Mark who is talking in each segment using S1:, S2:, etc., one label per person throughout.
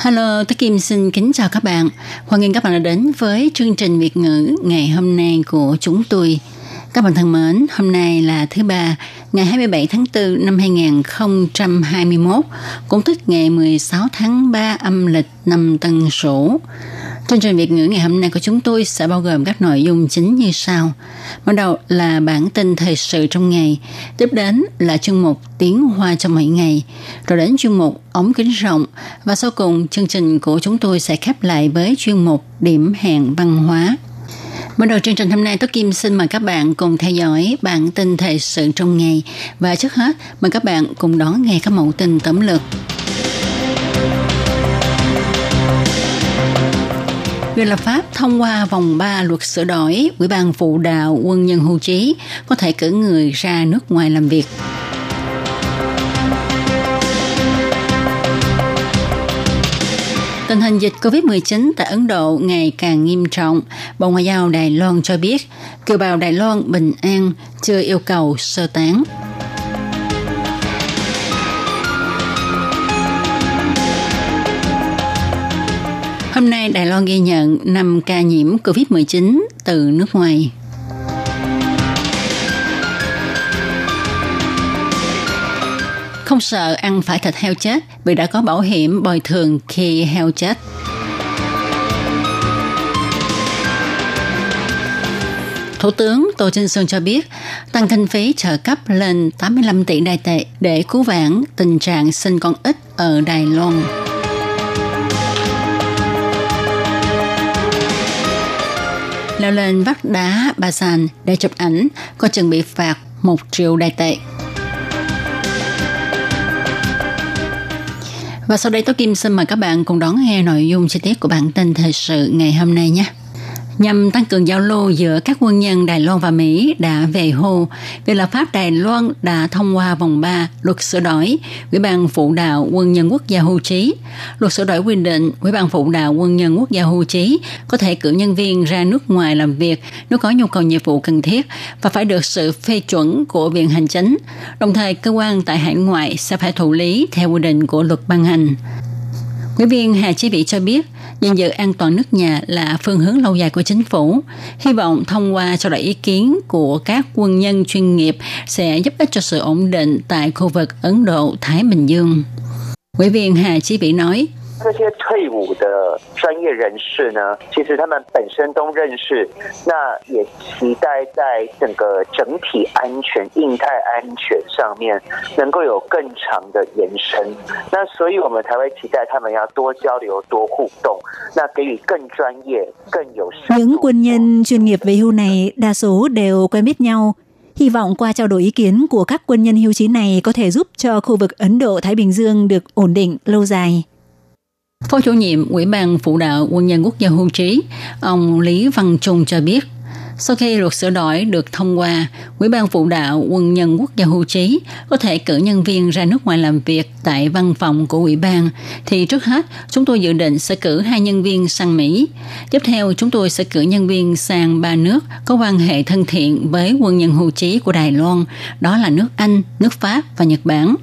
S1: Hello, tôi Kim xin kính chào các bạn. Hoan nghênh các bạn đã đến với chương trình Việt ngữ ngày hôm nay của chúng tôi. Các bạn thân mến, hôm nay là thứ ba, ngày 27 tháng 4 năm 2021, cũng tức ngày 16 tháng 3 âm lịch năm Tân Sửu. Chương trình Việt ngữ ngày hôm nay của chúng tôi sẽ bao gồm các nội dung chính như sau. Bắt đầu là bản tin thời sự trong ngày, tiếp đến là chương mục tiếng hoa trong mỗi ngày, rồi đến chương mục ống kính rộng và sau cùng chương trình của chúng tôi sẽ khép lại với chuyên mục điểm hẹn văn hóa. Mở đầu chương trình hôm nay, Tố Kim xin mời các bạn cùng theo dõi bản tin thời sự trong ngày. Và trước hết, mời các bạn cùng đón nghe các mẫu tin tóm lược. Về lập pháp thông qua vòng 3 luật sửa đổi, Ủy ban phụ đạo quân nhân hưu trí có thể cử người ra nước ngoài làm việc. Tình hình dịch COVID-19 tại Ấn Độ ngày càng nghiêm trọng. Bộ Ngoại giao Đài Loan cho biết, kiều bào Đài Loan bình an, chưa yêu cầu sơ tán. Hôm nay Đài Loan ghi nhận 5 ca nhiễm COVID-19 từ nước ngoài. Không sợ ăn phải thịt heo chết vì đã có bảo hiểm bồi thường khi heo chết. Thủ tướng Tô Trinh Sương cho biết, tăng kinh phí trợ cấp lên 85 tỷ đài tệ để cứu vãn tình trạng sinh con ít ở Đài Loan. Leo lên vách đá bà sàn để chụp ảnh, có chừng bị phạt một triệu đài tệ. Và sau đây Tố Kim xin mời các bạn cùng đón nghe nội dung chi tiết của bản tin thời sự ngày hôm nay nhé nhằm tăng cường giao lưu giữa các quân nhân Đài Loan và Mỹ đã về hưu. về lập pháp Đài Loan đã thông qua vòng 3 luật sửa đổi Ủy ban phụ đạo quân nhân quốc gia hưu trí. Luật sửa đổi quy định Ủy ban phụ đạo quân nhân quốc gia hưu trí có thể cử nhân viên ra nước ngoài làm việc nếu có nhu cầu nhiệm vụ cần thiết và phải được sự phê chuẩn của Viện Hành Chính. Đồng thời, cơ quan tại hải ngoại sẽ phải thụ lý theo quy định của luật ban hành. Ủy viên Hà Chí Vĩ cho biết, gìn giữ an toàn nước nhà là phương hướng lâu dài của chính phủ. Hy vọng thông qua cho đại ý kiến của các quân nhân chuyên nghiệp sẽ giúp ích cho sự ổn định tại khu vực Ấn Độ-Thái Bình Dương. Ủy viên Hà Chí Vĩ nói,
S2: 退伍的专业人士呢，其实他们本身都认识，那也期待在整个整体安全、印太安全上面能够有更长的延伸。那所以我们才会期待他们要多交流、多互动，那给予更专业、更有
S3: Những quân nhân chuyên nghiệp về hưu này đa số đều quen biết nhau. Hy vọng qua trao đổi ý kiến của các quân nhân hưu trí này có thể giúp cho khu vực Ấn Độ-Thái Bình Dương được ổn định lâu dài.
S1: Phó chủ nhiệm Ủy ban phụ đạo quân nhân quốc gia hưu trí, ông Lý Văn Trung cho biết, sau khi luật sửa đổi được thông qua, Ủy ban phụ đạo quân nhân quốc gia hưu trí có thể cử nhân viên ra nước ngoài làm việc tại văn phòng của ủy ban. Thì trước hết, chúng tôi dự định sẽ cử hai nhân viên sang Mỹ. Tiếp theo, chúng tôi sẽ cử nhân viên sang ba nước có quan hệ thân thiện với quân nhân hưu trí của Đài Loan, đó là nước Anh, nước Pháp và Nhật Bản.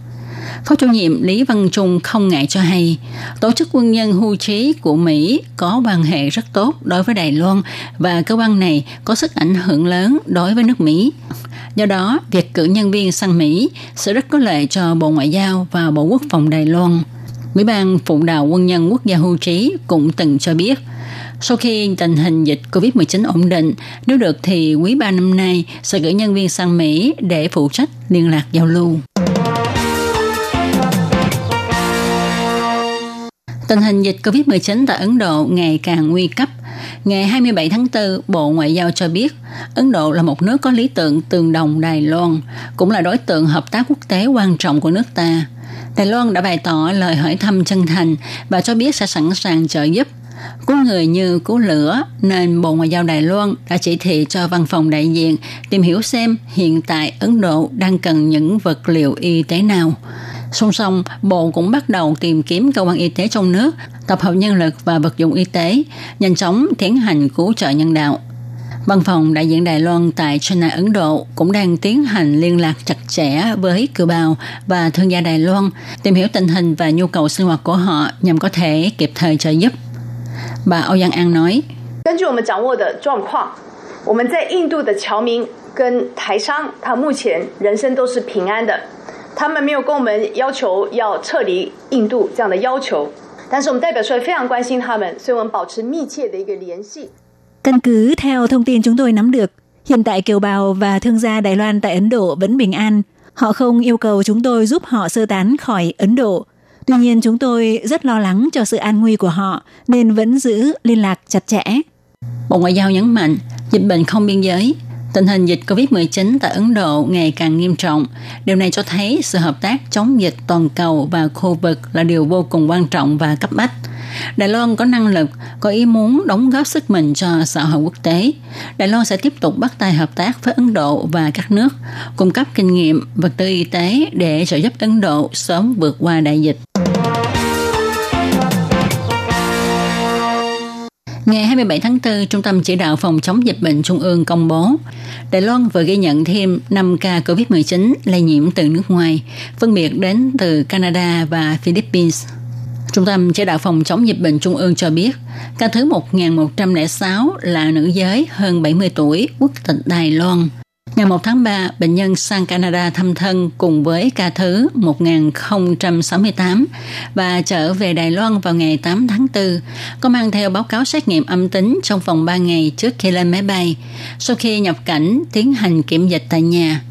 S1: Phó chủ nhiệm Lý Văn Trung không ngại cho hay, tổ chức quân nhân hưu trí của Mỹ có quan hệ rất tốt đối với Đài Loan và cơ quan này có sức ảnh hưởng lớn đối với nước Mỹ. Do đó, việc cử nhân viên sang Mỹ sẽ rất có lợi cho Bộ Ngoại giao và Bộ Quốc phòng Đài Loan. Ủy ban phụ đạo quân nhân quốc gia hưu trí cũng từng cho biết, sau khi tình hình dịch COVID-19 ổn định, nếu được thì quý ba năm nay sẽ gửi nhân viên sang Mỹ để phụ trách liên lạc giao lưu. Tình hình dịch COVID-19 tại Ấn Độ ngày càng nguy cấp. Ngày 27 tháng 4, Bộ Ngoại giao cho biết Ấn Độ là một nước có lý tưởng tương đồng Đài Loan, cũng là đối tượng hợp tác quốc tế quan trọng của nước ta. Đài Loan đã bày tỏ lời hỏi thăm chân thành và cho biết sẽ sẵn sàng trợ giúp cứu người như cứu lửa nên Bộ Ngoại giao Đài Loan đã chỉ thị cho văn phòng đại diện tìm hiểu xem hiện tại Ấn Độ đang cần những vật liệu y tế nào. Song song, Bộ cũng bắt đầu tìm kiếm cơ quan y tế trong nước, tập hợp nhân lực và vật dụng y tế, nhanh chóng tiến hành cứu trợ nhân đạo. Văn phòng đại diện Đài Loan tại China, Ấn Độ cũng đang tiến hành liên lạc chặt chẽ với kiều bào và thương gia Đài Loan, tìm hiểu tình hình và nhu cầu sinh hoạt của họ nhằm có thể kịp thời trợ giúp. Bà Âu Giang An nói,
S4: 根据我们掌握的状况，我们在印度的侨民跟台商，他目前人生都是平安的，他们没有跟我们要求要撤离印度这样的要求，但是我们代表出来非常关心他们，所以我们保持密切的一个联系。
S3: Căn cứ theo thông tin chúng tôi nắm được, hiện tại kiều bào và thương gia Đài Loan tại Ấn Độ vẫn bình an. Họ không yêu cầu chúng tôi giúp họ sơ tán khỏi Ấn Độ. Tuy nhiên chúng tôi rất lo lắng cho sự an nguy của họ nên vẫn giữ liên lạc chặt chẽ.
S1: Bộ Ngoại giao nhấn mạnh, dịch bệnh không biên giới, tình hình dịch COVID-19 tại Ấn Độ ngày càng nghiêm trọng. Điều này cho thấy sự hợp tác chống dịch toàn cầu và khu vực là điều vô cùng quan trọng và cấp bách. Đài Loan có năng lực, có ý muốn đóng góp sức mình cho xã hội quốc tế. Đài Loan sẽ tiếp tục bắt tay hợp tác với Ấn Độ và các nước, cung cấp kinh nghiệm, vật tư y tế để trợ giúp Ấn Độ sớm vượt qua đại dịch. Ngày 27 tháng 4, Trung tâm Chỉ đạo Phòng chống dịch bệnh Trung ương công bố Đài Loan vừa ghi nhận thêm 5 ca COVID-19 lây nhiễm từ nước ngoài, phân biệt đến từ Canada và Philippines. Trung tâm Chỉ đạo Phòng chống dịch bệnh Trung ương cho biết, ca thứ 1106 là nữ giới hơn 70 tuổi, quốc tịch Đài Loan. Ngày 1 tháng 3, bệnh nhân sang Canada thăm thân cùng với ca thứ 1068 và trở về Đài Loan vào ngày 8 tháng 4, có mang theo báo cáo xét nghiệm âm tính trong vòng 3 ngày trước khi lên máy bay. Sau khi nhập cảnh, tiến hành kiểm dịch tại nhà.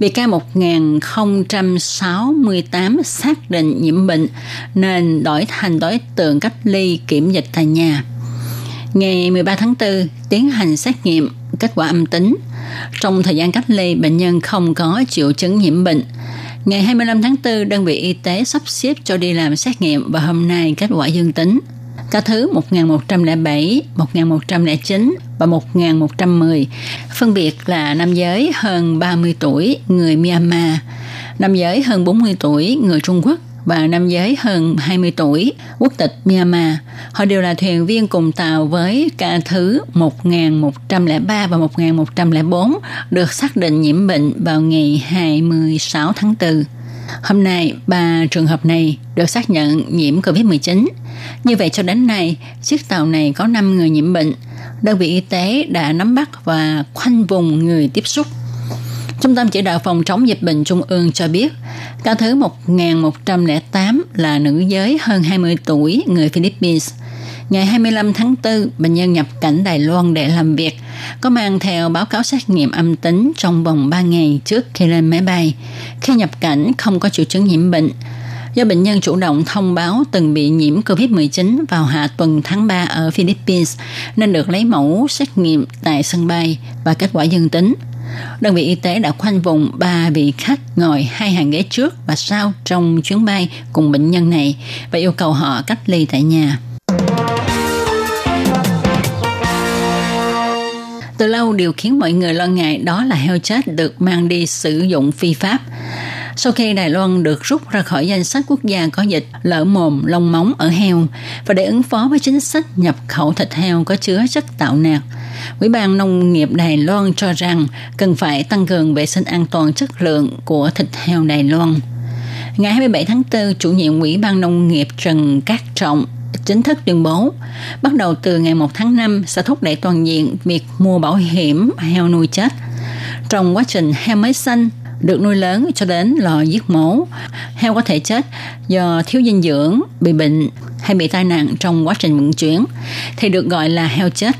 S1: bị ca 1068 xác định nhiễm bệnh nên đổi thành đối tượng cách ly kiểm dịch tại nhà. Ngày 13 tháng 4, tiến hành xét nghiệm kết quả âm tính. Trong thời gian cách ly, bệnh nhân không có triệu chứng nhiễm bệnh. Ngày 25 tháng 4, đơn vị y tế sắp xếp cho đi làm xét nghiệm và hôm nay kết quả dương tính. Ca thứ 1107, 1109 và 1110 phân biệt là nam giới hơn 30 tuổi người Myanmar, nam giới hơn 40 tuổi người Trung Quốc và nam giới hơn 20 tuổi, quốc tịch Myanmar. Họ đều là thuyền viên cùng tàu với ca thứ 1103 và 1104 được xác định nhiễm bệnh vào ngày 26 tháng 4. Hôm nay, ba trường hợp này được xác nhận nhiễm COVID-19. Như vậy cho đến nay, chiếc tàu này có 5 người nhiễm bệnh. Đơn vị y tế đã nắm bắt và khoanh vùng người tiếp xúc. Trung tâm chỉ đạo phòng chống dịch bệnh Trung ương cho biết, ca thứ 1108 là nữ giới hơn 20 tuổi người Philippines. Ngày 25 tháng 4, bệnh nhân nhập cảnh Đài Loan để làm việc, có mang theo báo cáo xét nghiệm âm tính trong vòng 3 ngày trước khi lên máy bay. Khi nhập cảnh không có triệu chứng nhiễm bệnh, do bệnh nhân chủ động thông báo từng bị nhiễm COVID-19 vào hạ tuần tháng 3 ở Philippines nên được lấy mẫu xét nghiệm tại sân bay và kết quả dương tính. Đơn vị y tế đã khoanh vùng 3 vị khách ngồi hai hàng ghế trước và sau trong chuyến bay cùng bệnh nhân này và yêu cầu họ cách ly tại nhà. Từ lâu điều khiến mọi người lo ngại đó là heo chết được mang đi sử dụng phi pháp. Sau khi Đài Loan được rút ra khỏi danh sách quốc gia có dịch lở mồm lông móng ở heo và để ứng phó với chính sách nhập khẩu thịt heo có chứa chất tạo nạc, Ủy ban Nông nghiệp Đài Loan cho rằng cần phải tăng cường vệ sinh an toàn chất lượng của thịt heo Đài Loan. Ngày 27 tháng 4, chủ nhiệm Ủy ban Nông nghiệp Trần Cát Trọng chính thức tuyên bố bắt đầu từ ngày 1 tháng 5 sẽ thúc đẩy toàn diện việc mua bảo hiểm heo nuôi chết. Trong quá trình heo mới xanh được nuôi lớn cho đến lò giết mổ, heo có thể chết do thiếu dinh dưỡng, bị bệnh hay bị tai nạn trong quá trình vận chuyển thì được gọi là heo chết.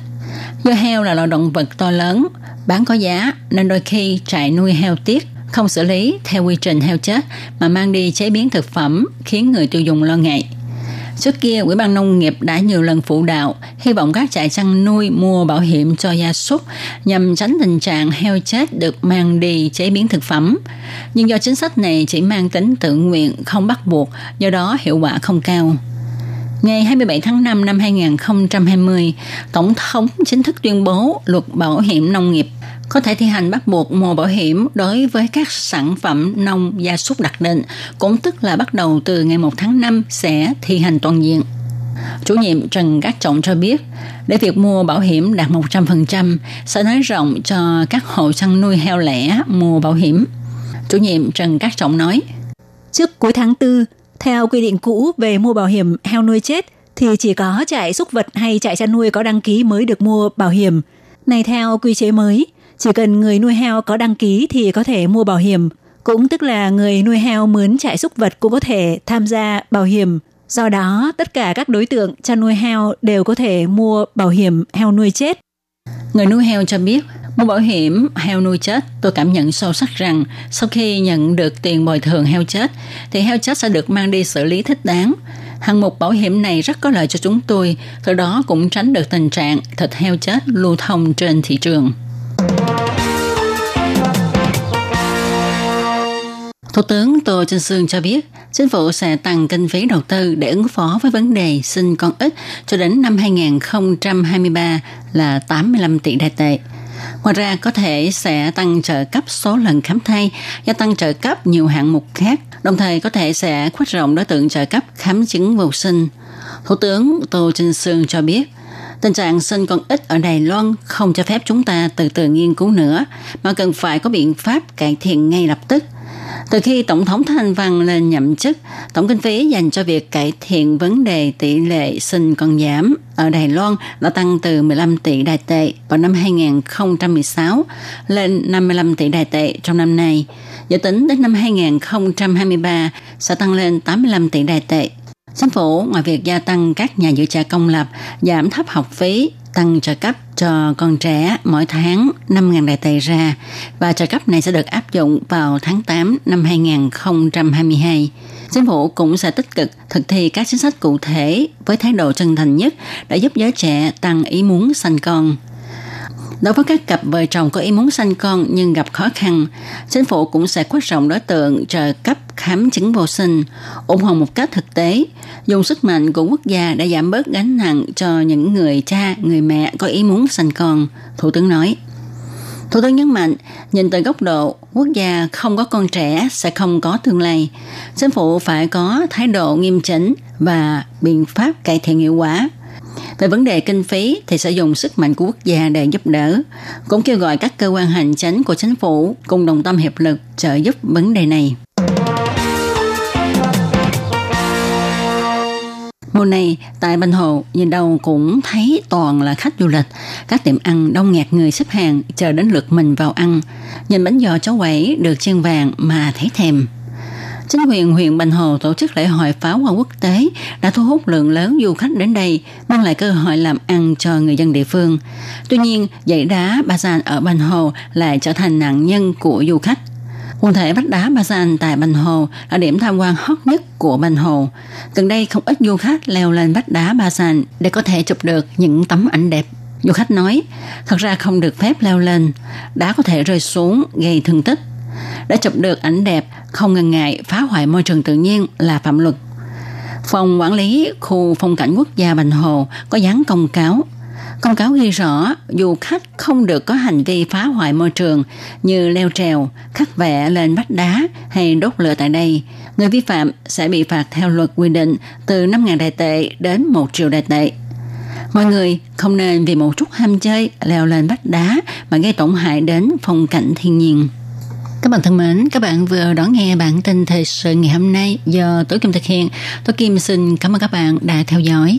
S1: Do heo là loài động vật to lớn, bán có giá nên đôi khi trại nuôi heo tiếc không xử lý theo quy trình heo chết mà mang đi chế biến thực phẩm khiến người tiêu dùng lo ngại. Trước kia, Ủy ban Nông nghiệp đã nhiều lần phụ đạo, hy vọng các trại chăn nuôi mua bảo hiểm cho gia súc nhằm tránh tình trạng heo chết được mang đi chế biến thực phẩm. Nhưng do chính sách này chỉ mang tính tự nguyện, không bắt buộc, do đó hiệu quả không cao. Ngày 27 tháng 5 năm 2020, Tổng thống chính thức tuyên bố luật bảo hiểm nông nghiệp có thể thi hành bắt buộc mua bảo hiểm đối với các sản phẩm nông gia súc đặc định, cũng tức là bắt đầu từ ngày 1 tháng 5 sẽ thi hành toàn diện. Chủ nhiệm Trần Cát Trọng cho biết, để việc mua bảo hiểm đạt 100% sẽ nới rộng cho các hộ chăn nuôi heo lẻ mua bảo hiểm. Chủ nhiệm Trần Cát Trọng nói,
S3: Trước cuối tháng 4, theo quy định cũ về mua bảo hiểm heo nuôi chết, thì chỉ có trại súc vật hay trại chăn nuôi có đăng ký mới được mua bảo hiểm. Này theo quy chế mới, chỉ cần người nuôi heo có đăng ký thì có thể mua bảo hiểm. Cũng tức là người nuôi heo mướn trại súc vật cũng có thể tham gia bảo hiểm. Do đó, tất cả các đối tượng chăn nuôi heo đều có thể mua bảo hiểm heo nuôi chết.
S1: Người nuôi heo cho biết, một bảo hiểm heo nuôi chết, tôi cảm nhận sâu sắc rằng sau khi nhận được tiền bồi thường heo chết, thì heo chết sẽ được mang đi xử lý thích đáng. Hạng mục bảo hiểm này rất có lợi cho chúng tôi, từ đó cũng tránh được tình trạng thịt heo chết lưu thông trên thị trường. Thủ tướng Tô Trinh Sương cho biết, chính phủ sẽ tăng kinh phí đầu tư để ứng phó với vấn đề sinh con ít cho đến năm 2023 là 85 tỷ đại tệ. Ngoài ra có thể sẽ tăng trợ cấp số lần khám thai, gia tăng trợ cấp nhiều hạng mục khác, đồng thời có thể sẽ khuếch rộng đối tượng trợ cấp khám chứng vô sinh. Thủ tướng Tô Trinh Sương cho biết, Tình trạng sinh con ít ở Đài Loan không cho phép chúng ta từ từ nghiên cứu nữa, mà cần phải có biện pháp cải thiện ngay lập tức. Từ khi Tổng thống Thanh Văn lên nhậm chức, tổng kinh phí dành cho việc cải thiện vấn đề tỷ lệ sinh con giảm ở Đài Loan đã tăng từ 15 tỷ đài tệ vào năm 2016 lên 55 tỷ đài tệ trong năm nay. Dự tính đến năm 2023 sẽ tăng lên 85 tỷ đài tệ. Chính phủ ngoài việc gia tăng các nhà dự trà công lập, giảm thấp học phí, tăng trợ cấp cho con trẻ mỗi tháng 5.000 đại tệ ra và trợ cấp này sẽ được áp dụng vào tháng 8 năm 2022. Chính phủ cũng sẽ tích cực thực thi các chính sách cụ thể với thái độ chân thành nhất để giúp giới trẻ tăng ý muốn sanh con. Đối với các cặp vợ chồng có ý muốn sanh con nhưng gặp khó khăn, chính phủ cũng sẽ khuất rộng đối tượng trợ cấp khám chứng vô sinh, ủng hộ một cách thực tế, dùng sức mạnh của quốc gia để giảm bớt gánh nặng cho những người cha, người mẹ có ý muốn sanh con, Thủ tướng nói. Thủ tướng nhấn mạnh, nhìn từ góc độ quốc gia không có con trẻ sẽ không có tương lai. Chính phủ phải có thái độ nghiêm chỉnh và biện pháp cải thiện hiệu quả – về vấn đề kinh phí thì sẽ dùng sức mạnh của quốc gia để giúp đỡ. Cũng kêu gọi các cơ quan hành chính của chính phủ cùng đồng tâm hiệp lực trợ giúp vấn đề này. Mùa này, tại Bành Hồ, nhìn đâu cũng thấy toàn là khách du lịch. Các tiệm ăn đông nghẹt người xếp hàng chờ đến lượt mình vào ăn. Nhìn bánh giò cháo quẩy được chiên vàng mà thấy thèm. Chính quyền huyện Bành Hồ tổ chức lễ hội pháo hoa quốc tế đã thu hút lượng lớn du khách đến đây, mang lại cơ hội làm ăn cho người dân địa phương. Tuy nhiên, dãy đá Ba Gian ở Bành Hồ lại trở thành nạn nhân của du khách. Quần thể vách đá Ba Gian tại Bành Hồ là điểm tham quan hot nhất của Bành Hồ. Gần đây không ít du khách leo lên vách đá Ba Gian để có thể chụp được những tấm ảnh đẹp. Du khách nói, thật ra không được phép leo lên, đá có thể rơi xuống gây thương tích đã chụp được ảnh đẹp, không ngần ngại phá hoại môi trường tự nhiên là phạm luật. Phòng quản lý khu phong cảnh quốc gia Bành Hồ có dán công cáo. Công cáo ghi rõ du khách không được có hành vi phá hoại môi trường như leo trèo, khắc vẽ lên vách đá hay đốt lửa tại đây. Người vi phạm sẽ bị phạt theo luật quy định từ 5.000 đại tệ đến 1 triệu đại tệ. Mọi người không nên vì một chút ham chơi leo lên vách đá mà gây tổn hại đến phong cảnh thiên nhiên. Các bạn thân mến, các bạn vừa đón nghe bản tin thời sự ngày hôm nay do Tối Kim thực hiện. Tôi Kim xin cảm ơn các bạn đã theo dõi.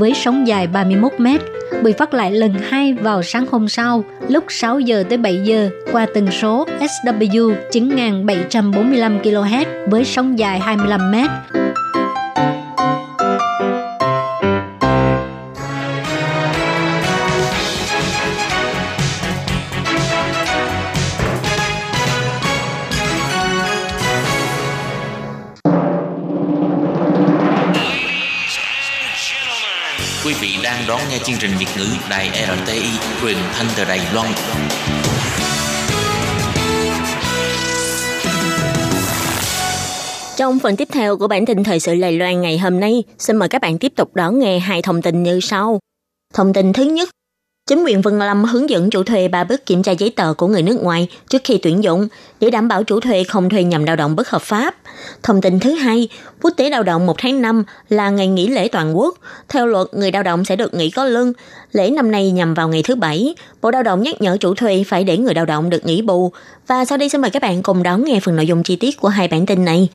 S5: với sóng dài 31 mét, bị phát lại lần hai vào sáng hôm sau lúc 6 giờ tới 7 giờ qua tần số SW 9745 kHz với sóng dài 25 mét.
S6: Đón nghe chương trình Việt ngữ Đài RTI truyền thanh từ Đài Loan.
S7: Trong phần tiếp theo của bản tin thời sự Đài Loan ngày hôm nay, xin mời các bạn tiếp tục đón nghe hai thông tin như sau. Thông tin thứ nhất, Chính quyền Vân Lâm hướng dẫn chủ thuê ba bước kiểm tra giấy tờ của người nước ngoài trước khi tuyển dụng để đảm bảo chủ thuê không thuê nhằm lao động bất hợp pháp. Thông tin thứ hai, quốc tế lao động 1 tháng 5 là ngày nghỉ lễ toàn quốc. Theo luật, người lao động sẽ được nghỉ có lương. Lễ năm nay nhằm vào ngày thứ Bảy. Bộ Lao động nhắc nhở chủ thuê phải để người lao động được nghỉ bù. Và sau đây xin mời các bạn cùng đón nghe phần nội dung chi tiết của hai bản tin này.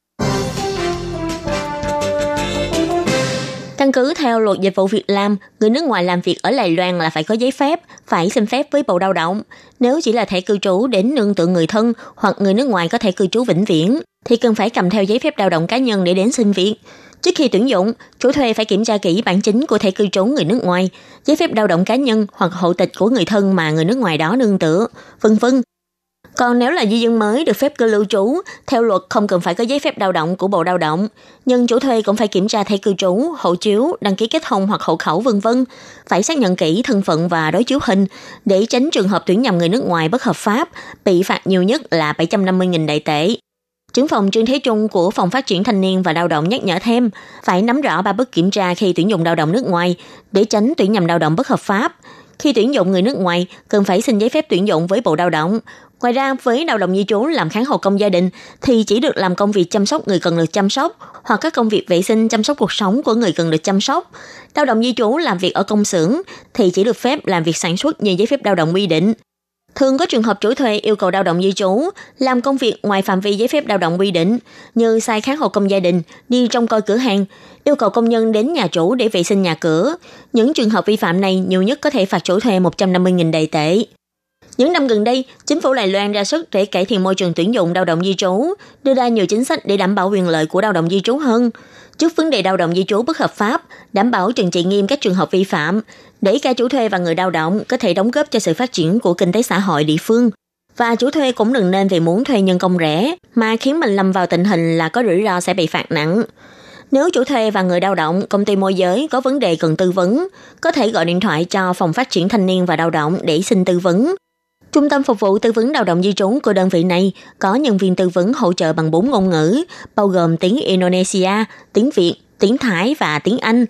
S7: Căn cứ theo luật dịch vụ việc làm, người nước ngoài làm việc ở Đài Loan là phải có giấy phép, phải xin phép với Bộ Lao động. Nếu chỉ là thẻ cư trú đến nương tựa người thân hoặc người nước ngoài có thẻ cư trú vĩnh viễn, thì cần phải cầm theo giấy phép lao động cá nhân để đến xin việc. Trước khi tuyển dụng, chủ thuê phải kiểm tra kỹ bản chính của thẻ cư trú người nước ngoài, giấy phép lao động cá nhân hoặc hộ tịch của người thân mà người nước ngoài đó nương tựa, vân vân còn nếu là di dân mới được phép cư lưu trú, theo luật không cần phải có giấy phép lao động của Bộ Lao động, nhưng chủ thuê cũng phải kiểm tra thẻ cư trú, hộ chiếu, đăng ký kết hôn hoặc hộ khẩu vân vân, phải xác nhận kỹ thân phận và đối chiếu hình để tránh trường hợp tuyển nhầm người nước ngoài bất hợp pháp, bị phạt nhiều nhất là 750.000 đại tệ. Trưởng phòng Trương Thế Trung của Phòng Phát triển Thanh niên và Lao động nhắc nhở thêm, phải nắm rõ ba bước kiểm tra khi tuyển dụng lao động nước ngoài để tránh tuyển nhầm lao động bất hợp pháp. Khi tuyển dụng người nước ngoài, cần phải xin giấy phép tuyển dụng với Bộ Lao động. Ngoài ra, với lao động di trú làm kháng hộ công gia đình thì chỉ được làm công việc chăm sóc người cần được chăm sóc hoặc các công việc vệ sinh chăm sóc cuộc sống của người cần được chăm sóc. Lao động di trú làm việc ở công xưởng thì chỉ được phép làm việc sản xuất như giấy phép lao động quy định. Thường có trường hợp chủ thuê yêu cầu lao động di trú làm công việc ngoài phạm vi giấy phép lao động quy định như sai kháng hộ công gia đình, đi trong coi cửa hàng, yêu cầu công nhân đến nhà chủ để vệ sinh nhà cửa. Những trường hợp vi phạm này nhiều nhất có thể phạt chủ thuê 150.000 đầy tệ. Những năm gần đây, chính phủ Đài Loan ra sức để cải thiện môi trường tuyển dụng lao động di trú, đưa ra nhiều chính sách để đảm bảo quyền lợi của lao động di trú hơn. Trước vấn đề lao động di trú bất hợp pháp, đảm bảo trừng trị nghiêm các trường hợp vi phạm, để cả chủ thuê và người lao động có thể đóng góp cho sự phát triển của kinh tế xã hội địa phương. Và chủ thuê cũng đừng nên vì muốn thuê nhân công rẻ mà khiến mình lâm vào tình hình là có rủi ro sẽ bị phạt nặng. Nếu chủ thuê và người lao động, công ty môi giới có vấn đề cần tư vấn, có thể gọi điện thoại cho Phòng Phát triển Thanh niên và Lao động để xin tư vấn. Trung tâm phục vụ tư vấn lao động di trú của đơn vị này có nhân viên tư vấn hỗ trợ bằng 4 ngôn ngữ, bao gồm tiếng Indonesia, tiếng Việt, tiếng Thái và tiếng Anh.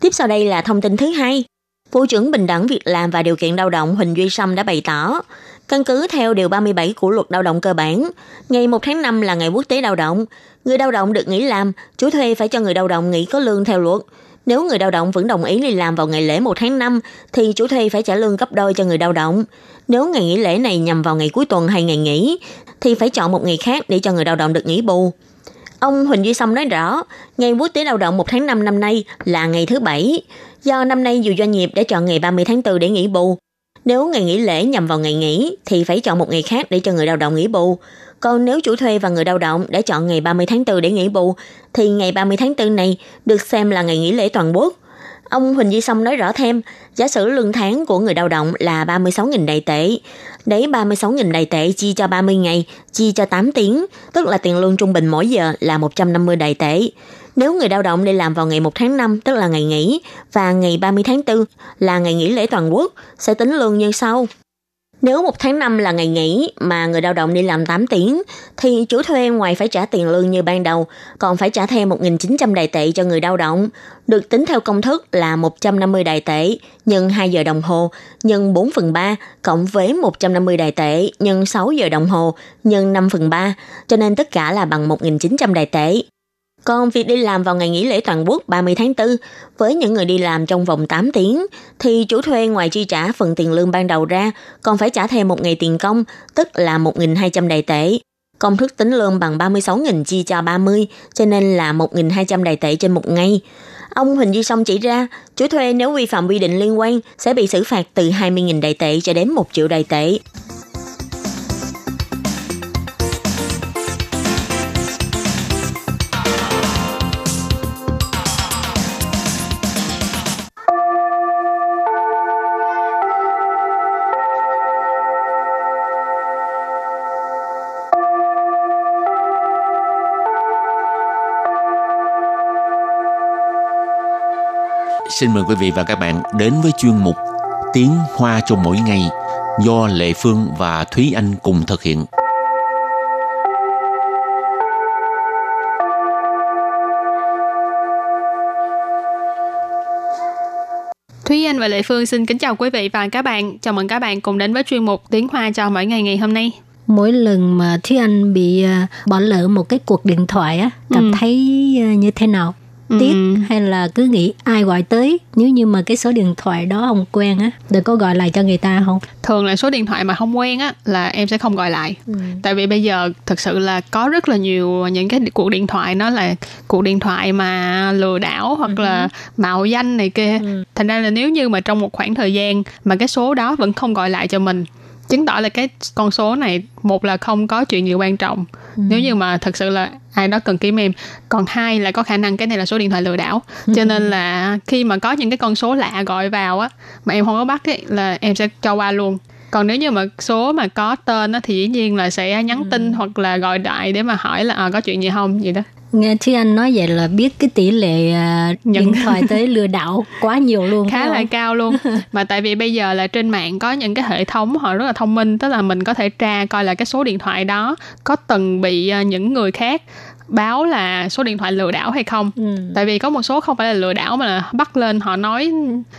S7: Tiếp sau đây là thông tin thứ hai. Vụ trưởng Bình đẳng Việc làm và Điều kiện lao động Huỳnh Duy Sâm đã bày tỏ, căn cứ theo Điều 37 của Luật Lao động cơ bản, ngày 1 tháng 5 là ngày quốc tế lao động. Người lao động được nghỉ làm, chủ thuê phải cho người lao động nghỉ có lương theo luật. Nếu người lao động vẫn đồng ý đi làm vào ngày lễ 1 tháng 5, thì chủ thuê phải trả lương gấp đôi cho người lao động. Nếu ngày nghỉ lễ này nhằm vào ngày cuối tuần hay ngày nghỉ, thì phải chọn một ngày khác để cho người lao động được nghỉ bù. Ông Huỳnh Duy Song nói rõ, ngày quốc tế lao động 1 tháng 5 năm nay là ngày thứ Bảy. Do năm nay nhiều doanh nghiệp đã chọn ngày 30 tháng 4 để nghỉ bù. Nếu ngày nghỉ lễ nhằm vào ngày nghỉ, thì phải chọn một ngày khác để cho người lao động nghỉ bù. Còn nếu chủ thuê và người lao động đã chọn ngày 30 tháng 4 để nghỉ bù, thì ngày 30 tháng 4 này được xem là ngày nghỉ lễ toàn quốc. Ông Huỳnh Duy Song nói rõ thêm, giả sử lương tháng của người lao động là 36.000 đại tệ. Đấy 36.000 đại tệ chia cho 30 ngày, chia cho 8 tiếng, tức là tiền lương trung bình mỗi giờ là 150 đại tệ. Nếu người lao động đi làm vào ngày 1 tháng 5, tức là ngày nghỉ, và ngày 30 tháng 4 là ngày nghỉ lễ toàn quốc, sẽ tính lương như sau. Nếu một tháng năm là ngày nghỉ mà người lao động đi làm 8 tiếng, thì chủ thuê ngoài phải trả tiền lương như ban đầu, còn phải trả thêm 1.900 đài tệ cho người lao động, được tính theo công thức là 150 đài tệ nhân 2 giờ đồng hồ nhân 4 phần 3 cộng với 150 đài tệ nhân 6 giờ đồng hồ nhân 5 phần 3, cho nên tất cả là bằng 1.900 đài tệ. Còn việc đi làm vào ngày nghỉ lễ toàn quốc 30 tháng 4, với những người đi làm trong vòng 8 tiếng, thì chủ thuê ngoài chi trả phần tiền lương ban đầu ra, còn phải trả thêm một ngày tiền công, tức là 1.200 đại tệ. Công thức tính lương bằng 36.000 chia cho 30, cho nên là 1.200 đại tệ trên một ngày. Ông Huỳnh Duy Song chỉ ra, chủ thuê nếu vi phạm quy định liên quan sẽ bị xử phạt từ 20.000 đại tệ cho đến 1 triệu đại tệ.
S6: Xin mời quý vị và các bạn đến với chuyên mục Tiếng Hoa cho mỗi ngày do Lệ Phương và Thúy Anh cùng thực hiện.
S8: Thúy Anh và Lệ Phương xin kính chào quý vị và các bạn. Chào mừng các bạn cùng đến với chuyên mục Tiếng Hoa cho mỗi ngày ngày hôm nay.
S5: Mỗi lần mà Thúy Anh bị à, bỏ lỡ một cái cuộc điện thoại á, cảm ừ. thấy à, như thế nào? Tiếc ừ. hay là cứ nghĩ ai gọi tới nếu như mà cái số điện thoại đó không quen á để có gọi lại cho người ta không
S8: thường là số điện thoại mà không quen á là em sẽ không gọi lại ừ. tại vì bây giờ thực sự là có rất là nhiều những cái cuộc điện thoại nó là cuộc điện thoại mà lừa đảo hoặc ừ. là mạo danh này kia ừ. thành ra là nếu như mà trong một khoảng thời gian mà cái số đó vẫn không gọi lại cho mình chứng tỏ là cái con số này một là không có chuyện gì quan trọng. Ừ. nếu như mà thật sự là ai đó cần kiếm em còn hai là có khả năng cái này là số điện thoại lừa đảo. Cho nên là khi mà có những cái con số lạ gọi vào á mà em không có bắt ấy là em sẽ cho qua luôn. Còn nếu như mà số mà có tên á thì dĩ nhiên là sẽ nhắn tin ừ. hoặc là gọi đại để mà hỏi là à, có chuyện gì không? Gì đó
S5: nghe Thúy Anh nói vậy là biết cái tỷ lệ uh, điện thoại tới lừa đảo quá nhiều luôn
S8: khá là cao luôn mà tại vì bây giờ là trên mạng có những cái hệ thống họ rất là thông minh tức là mình có thể tra coi là cái số điện thoại đó có từng bị uh, những người khác báo là số điện thoại lừa đảo hay không ừ. tại vì có một số không phải là lừa đảo mà là bắt lên họ nói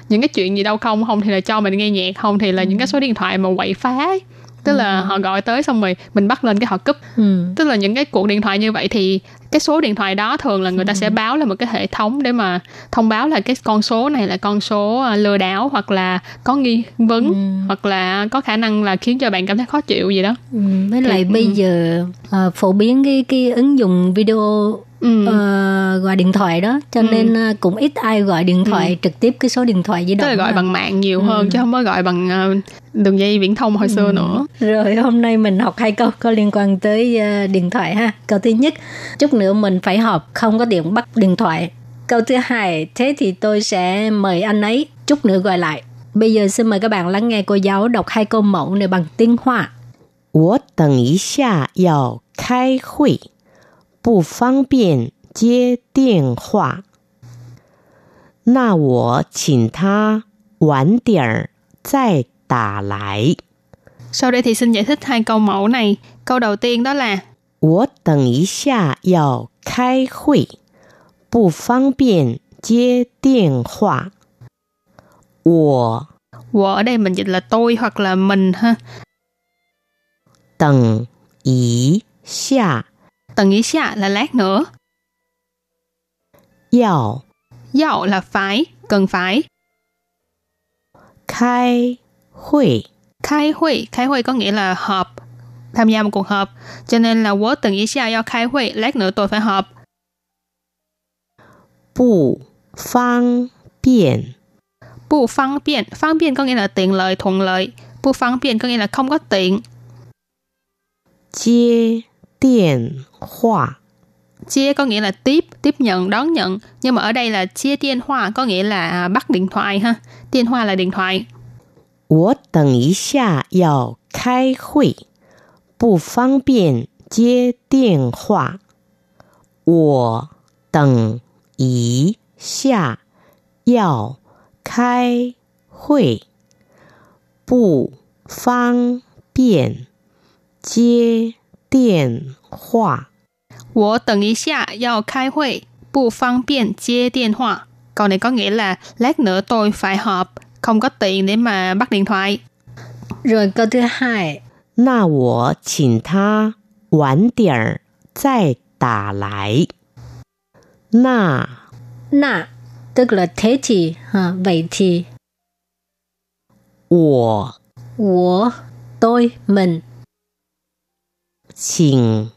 S8: những cái chuyện gì đâu không không thì là cho mình nghe nhạc không thì là ừ. những cái số điện thoại mà quậy phá ấy tức là ừ. họ gọi tới xong rồi mình bắt lên cái họ cúp ừ. tức là những cái cuộc điện thoại như vậy thì cái số điện thoại đó thường là người ta ừ. sẽ báo là một cái hệ thống để mà thông báo là cái con số này là con số à, lừa đảo hoặc là có nghi vấn ừ. hoặc là có khả năng là khiến cho bạn cảm thấy khó chịu gì đó
S5: ừ. với lại ừ. bây giờ uh, phổ biến cái cái ứng dụng video ừ. uh, gọi điện thoại đó cho ừ. nên uh, cũng ít ai gọi điện thoại ừ. trực tiếp cái số điện thoại di động
S8: tức là gọi bằng mạng nhiều ừ. hơn chứ không có gọi bằng uh, đường dây viễn thông hồi ừ. xưa nữa
S5: rồi hôm nay mình học hai câu có liên quan tới uh, điện thoại ha câu thứ nhất chút nữa mình phải họp không có điện bắt điện thoại câu thứ hai thế thì tôi sẽ mời anh ấy chút nữa gọi lại bây giờ xin mời các bạn lắng nghe cô giáo đọc hai câu mẫu này bằng tiếng hoa
S9: 我等一下要开会。 不方便接电话，那我请他晚点儿再打来。
S8: Sau đây thì xin giải thích hai câu mẫu này. Câu đầu tiên đó là
S9: 我等一下要开会，不方便接电话。我
S8: 我 ở đây mình dịch là tôi hoặc là mình ha.
S9: 等一下
S8: Tầng ý xạ là lát nữa.
S9: Yào
S8: Yào là phải, cần phải.
S9: Khai
S8: có nghĩa là họp, tham gia một cuộc họp. Cho nên là quốc tầng ý xạ yào nữa tôi phải họp.
S9: Bù
S8: có nghĩa là tiện lợi, thuận lợi. Bù có nghĩa là không có tiện.
S9: Chia điện thoại
S8: chia có nghĩa là tiếp tiếp nhận đón nhận nhưng mà ở đây là chia điện thoại có nghĩa là à, bắt điện thoại ha điện thoại là điện thoại
S9: 我等一下要开会，不方便接电话。我等一下要开会，不方便接 电话。
S8: 我等一下要开会，不方便接电话。Câu này có nghĩa là lát nữa tôi phải họp, không có tiền để mà bắt điện thoại.
S5: Rồi câu thứ hai.
S9: 那我请他晚点儿再打来。那
S5: 那 tức là thế thì ha, vậy thì
S9: 我
S5: 我 tôi mình
S9: 请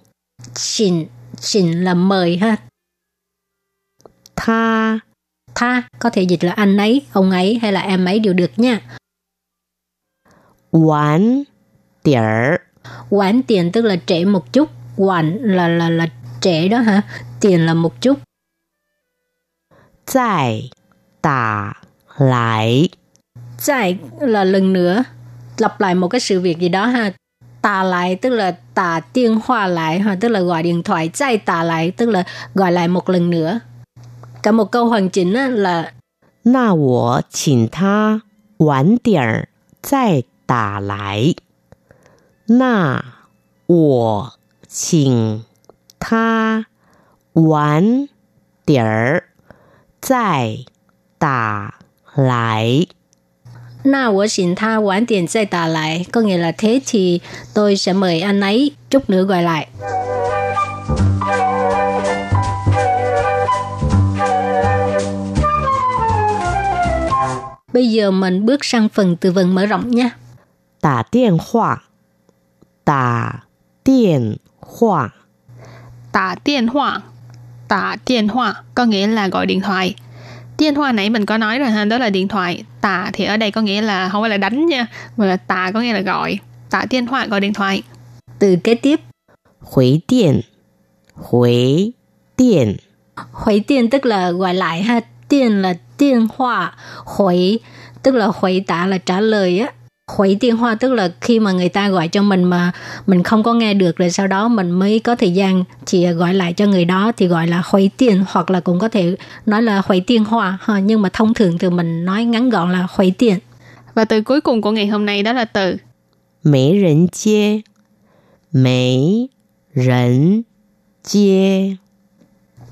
S5: xin xin là mời ha.
S9: Tha
S5: tha có thể dịch là anh ấy, ông ấy hay là em ấy đều được nha.
S9: 晚点儿，
S5: Quán tiền tức là trễ một chút, quán là là là trễ đó hả? Tiền là một chút.
S9: 再打来，
S5: 再là lần nữa, lặp lại một cái sự việc gì đó ha. tà lại tức là tà tiên hoa lại ha tức là gọi điện thoại chạy tà lại tức là gọi lại một lần nữa. Cả một câu hoàn chỉnh là
S9: na wo qǐn ta wǎn diǎn zài tà lại na wo qǐn ta wǎn diǎn zài tà lại 打来。
S5: Na của xin tha晚点再打来, có nghĩa là thế thì tôi sẽ mời anh ấy chút nữa gọi lại. Bây giờ mình bước sang phần từ vựng mở rộng nha.
S9: 打电话，打电话，
S8: Tả điện thoại. Tả điện thoại có nghĩa là gọi điện thoại. Tiếng thoại nãy mình có nói rồi ha, đó là điện thoại. Tà thì ở đây có nghĩa là không phải là đánh nha, mà là tà có nghĩa là gọi. Tà điện thoại gọi điện thoại.
S5: Từ kế tiếp.
S9: Hủy điện. Hủy điện.
S5: Hủy điện tức là gọi lại ha. Điện là điện thoại. Hủy tức là hồi tả là trả lời á hủy điện hoa tức là khi mà người ta gọi cho mình mà mình không có nghe được rồi sau đó mình mới có thời gian chỉ gọi lại cho người đó thì gọi là hủy tiền hoặc là cũng có thể nói là hủy tiền hoa ha. Nhưng mà thông thường thì mình nói ngắn gọn là hủy tiền
S8: và từ cuối cùng của ngày hôm nay đó là từ?
S9: Mỹ rỉnh chia mỹ rỉnh chia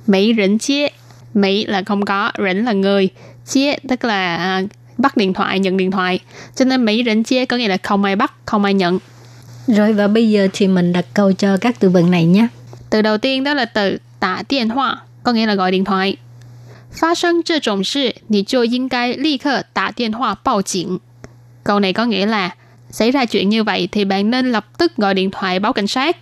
S8: mỹ rỉnh chia mỹ là không có rỉnh là người. Chia tức là uh, bắt điện thoại, nhận điện thoại. Cho nên Mỹ rỉnh chia có nghĩa là không ai bắt, không ai nhận.
S5: Rồi và bây giờ thì mình đặt câu cho các từ vựng này nhé.
S8: Từ đầu tiên đó là từ tả điện thoại, có nghĩa là gọi điện thoại. 发生这种事，你就应该立刻打电话报警。Câu này có nghĩa là xảy ra chuyện như vậy thì bạn nên lập tức gọi điện thoại báo cảnh sát.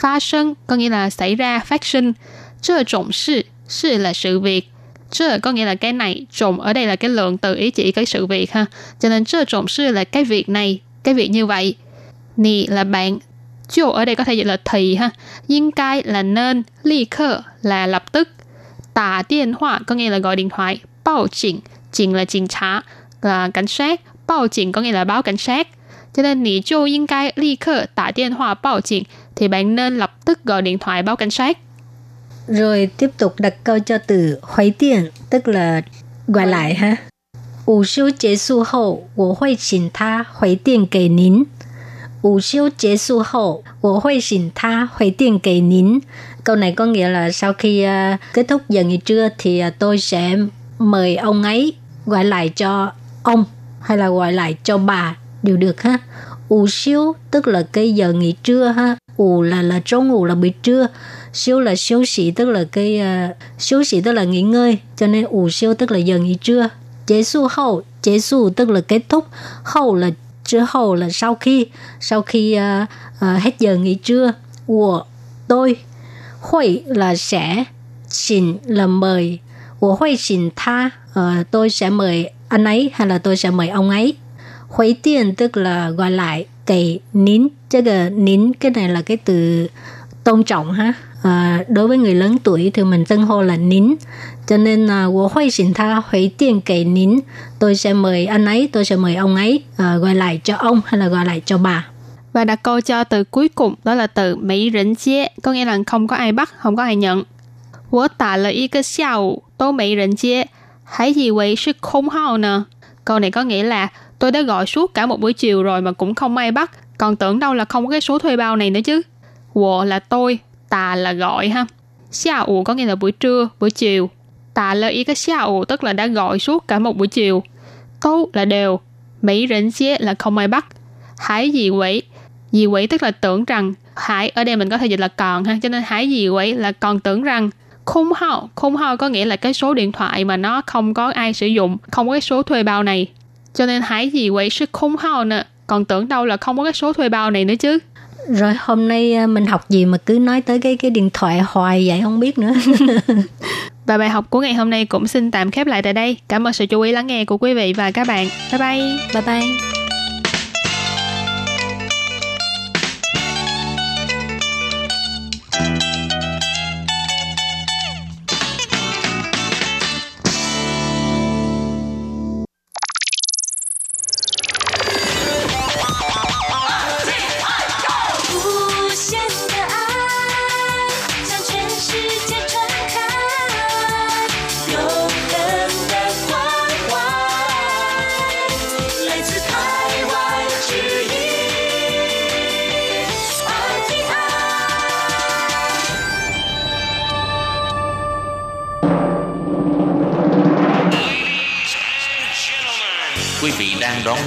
S8: Phát sinh có nghĩa là xảy ra, phát sinh. 这种事, sự là sự việc. 这 có nghĩa là cái này, trộm ở đây là cái lượng từ ý chỉ cái sự việc ha. Cho nên trộm sư là cái việc này, cái việc như vậy. Nì là bạn. Chiều ở đây có thể dịch là thì ha. Nhưng cái là nên ly khơ là lập tức. Tả điện thoại có nghĩa là gọi điện thoại báo chỉnh. Chỉnh là chỉnh trả, là cảnh sát. Báo chỉnh có nghĩa là báo cảnh sát. Cho nên nì chiều nhưng cái ly khơ tả điện thoại báo chỉnh thì bạn nên lập tức gọi điện thoại báo cảnh sát.
S5: Rồi tiếp tục đặt câu cho từ huế tiền, tức là gọi lại ha. 午休结束后，我会请他回电给您。午休结束后，我会请他回电给您。Câu này có nghĩa là sau khi uh, kết thúc giờ nghỉ trưa thì uh, tôi sẽ mời ông ấy gọi lại cho ông hay là gọi lại cho bà đều được ha. Ủ siêu tức là cái giờ nghỉ trưa ha. Ủ là là trung ủ là buổi trưa. Siêu là siêu sĩ tức là cái uh, à, siêu sĩ tức là nghỉ ngơi. Cho nên ủ siêu tức là giờ nghỉ trưa. chế su hậu, chế su tức là kết thúc. Hậu là trước hậu là sau khi sau khi uh, uh, hết giờ nghỉ trưa. Của tôi Hội là sẽ, xin là mời. Của hội xin tha, uh, tôi sẽ mời anh ấy hay là tôi sẽ mời ông ấy. Huế tiền tức là gọi lại cái nín. Chứ cái nín cái này là cái từ tôn trọng ha. À, đối với người lớn tuổi thì mình xưng hô là nín. Cho nên là uh, hội xin tha huế tiền cái nín. Tôi sẽ mời anh ấy, tôi sẽ mời ông ấy uh, gọi lại cho ông hay là gọi lại cho bà.
S8: Và đặt câu cho từ cuối cùng đó là từ Mỹ rỉnh chia, có nghĩa là không có ai bắt, không có ai nhận. 我打了一个下午都没人接，还以为是空号呢。Câu này có nghĩa là Tôi đã gọi suốt cả một buổi chiều rồi mà cũng không may bắt, còn tưởng đâu là không có cái số thuê bao này nữa chứ. Wo là tôi, tà là gọi ha. Xia ủ có nghĩa là buổi trưa, buổi chiều. Tà là ý cái xia ủ tức là đã gọi suốt cả một buổi chiều. Tô là đều, mỹ rỉnh xia là không may bắt. hải gì quỷ? Gì quỷ tức là tưởng rằng, hải ở đây mình có thể dịch là còn ha, cho nên hải gì quỷ là còn tưởng rằng. Khung hao, khung hao có nghĩa là cái số điện thoại mà nó không có ai sử dụng, không có cái số thuê bao này. Cho nên hải dị quỷ 是 khung hao nè Còn tưởng đâu là không có cái số thuê bao này nữa chứ
S5: Rồi hôm nay à, mình học gì mà cứ nói tới cái cái điện thoại hoài vậy không biết nữa.
S8: Và bài học của ngày hôm nay cũng xin tạm khép lại tại đây. Cảm ơn sự chú ý lắng nghe của quý vị và các bạn. Bye bye.
S5: Bye bye.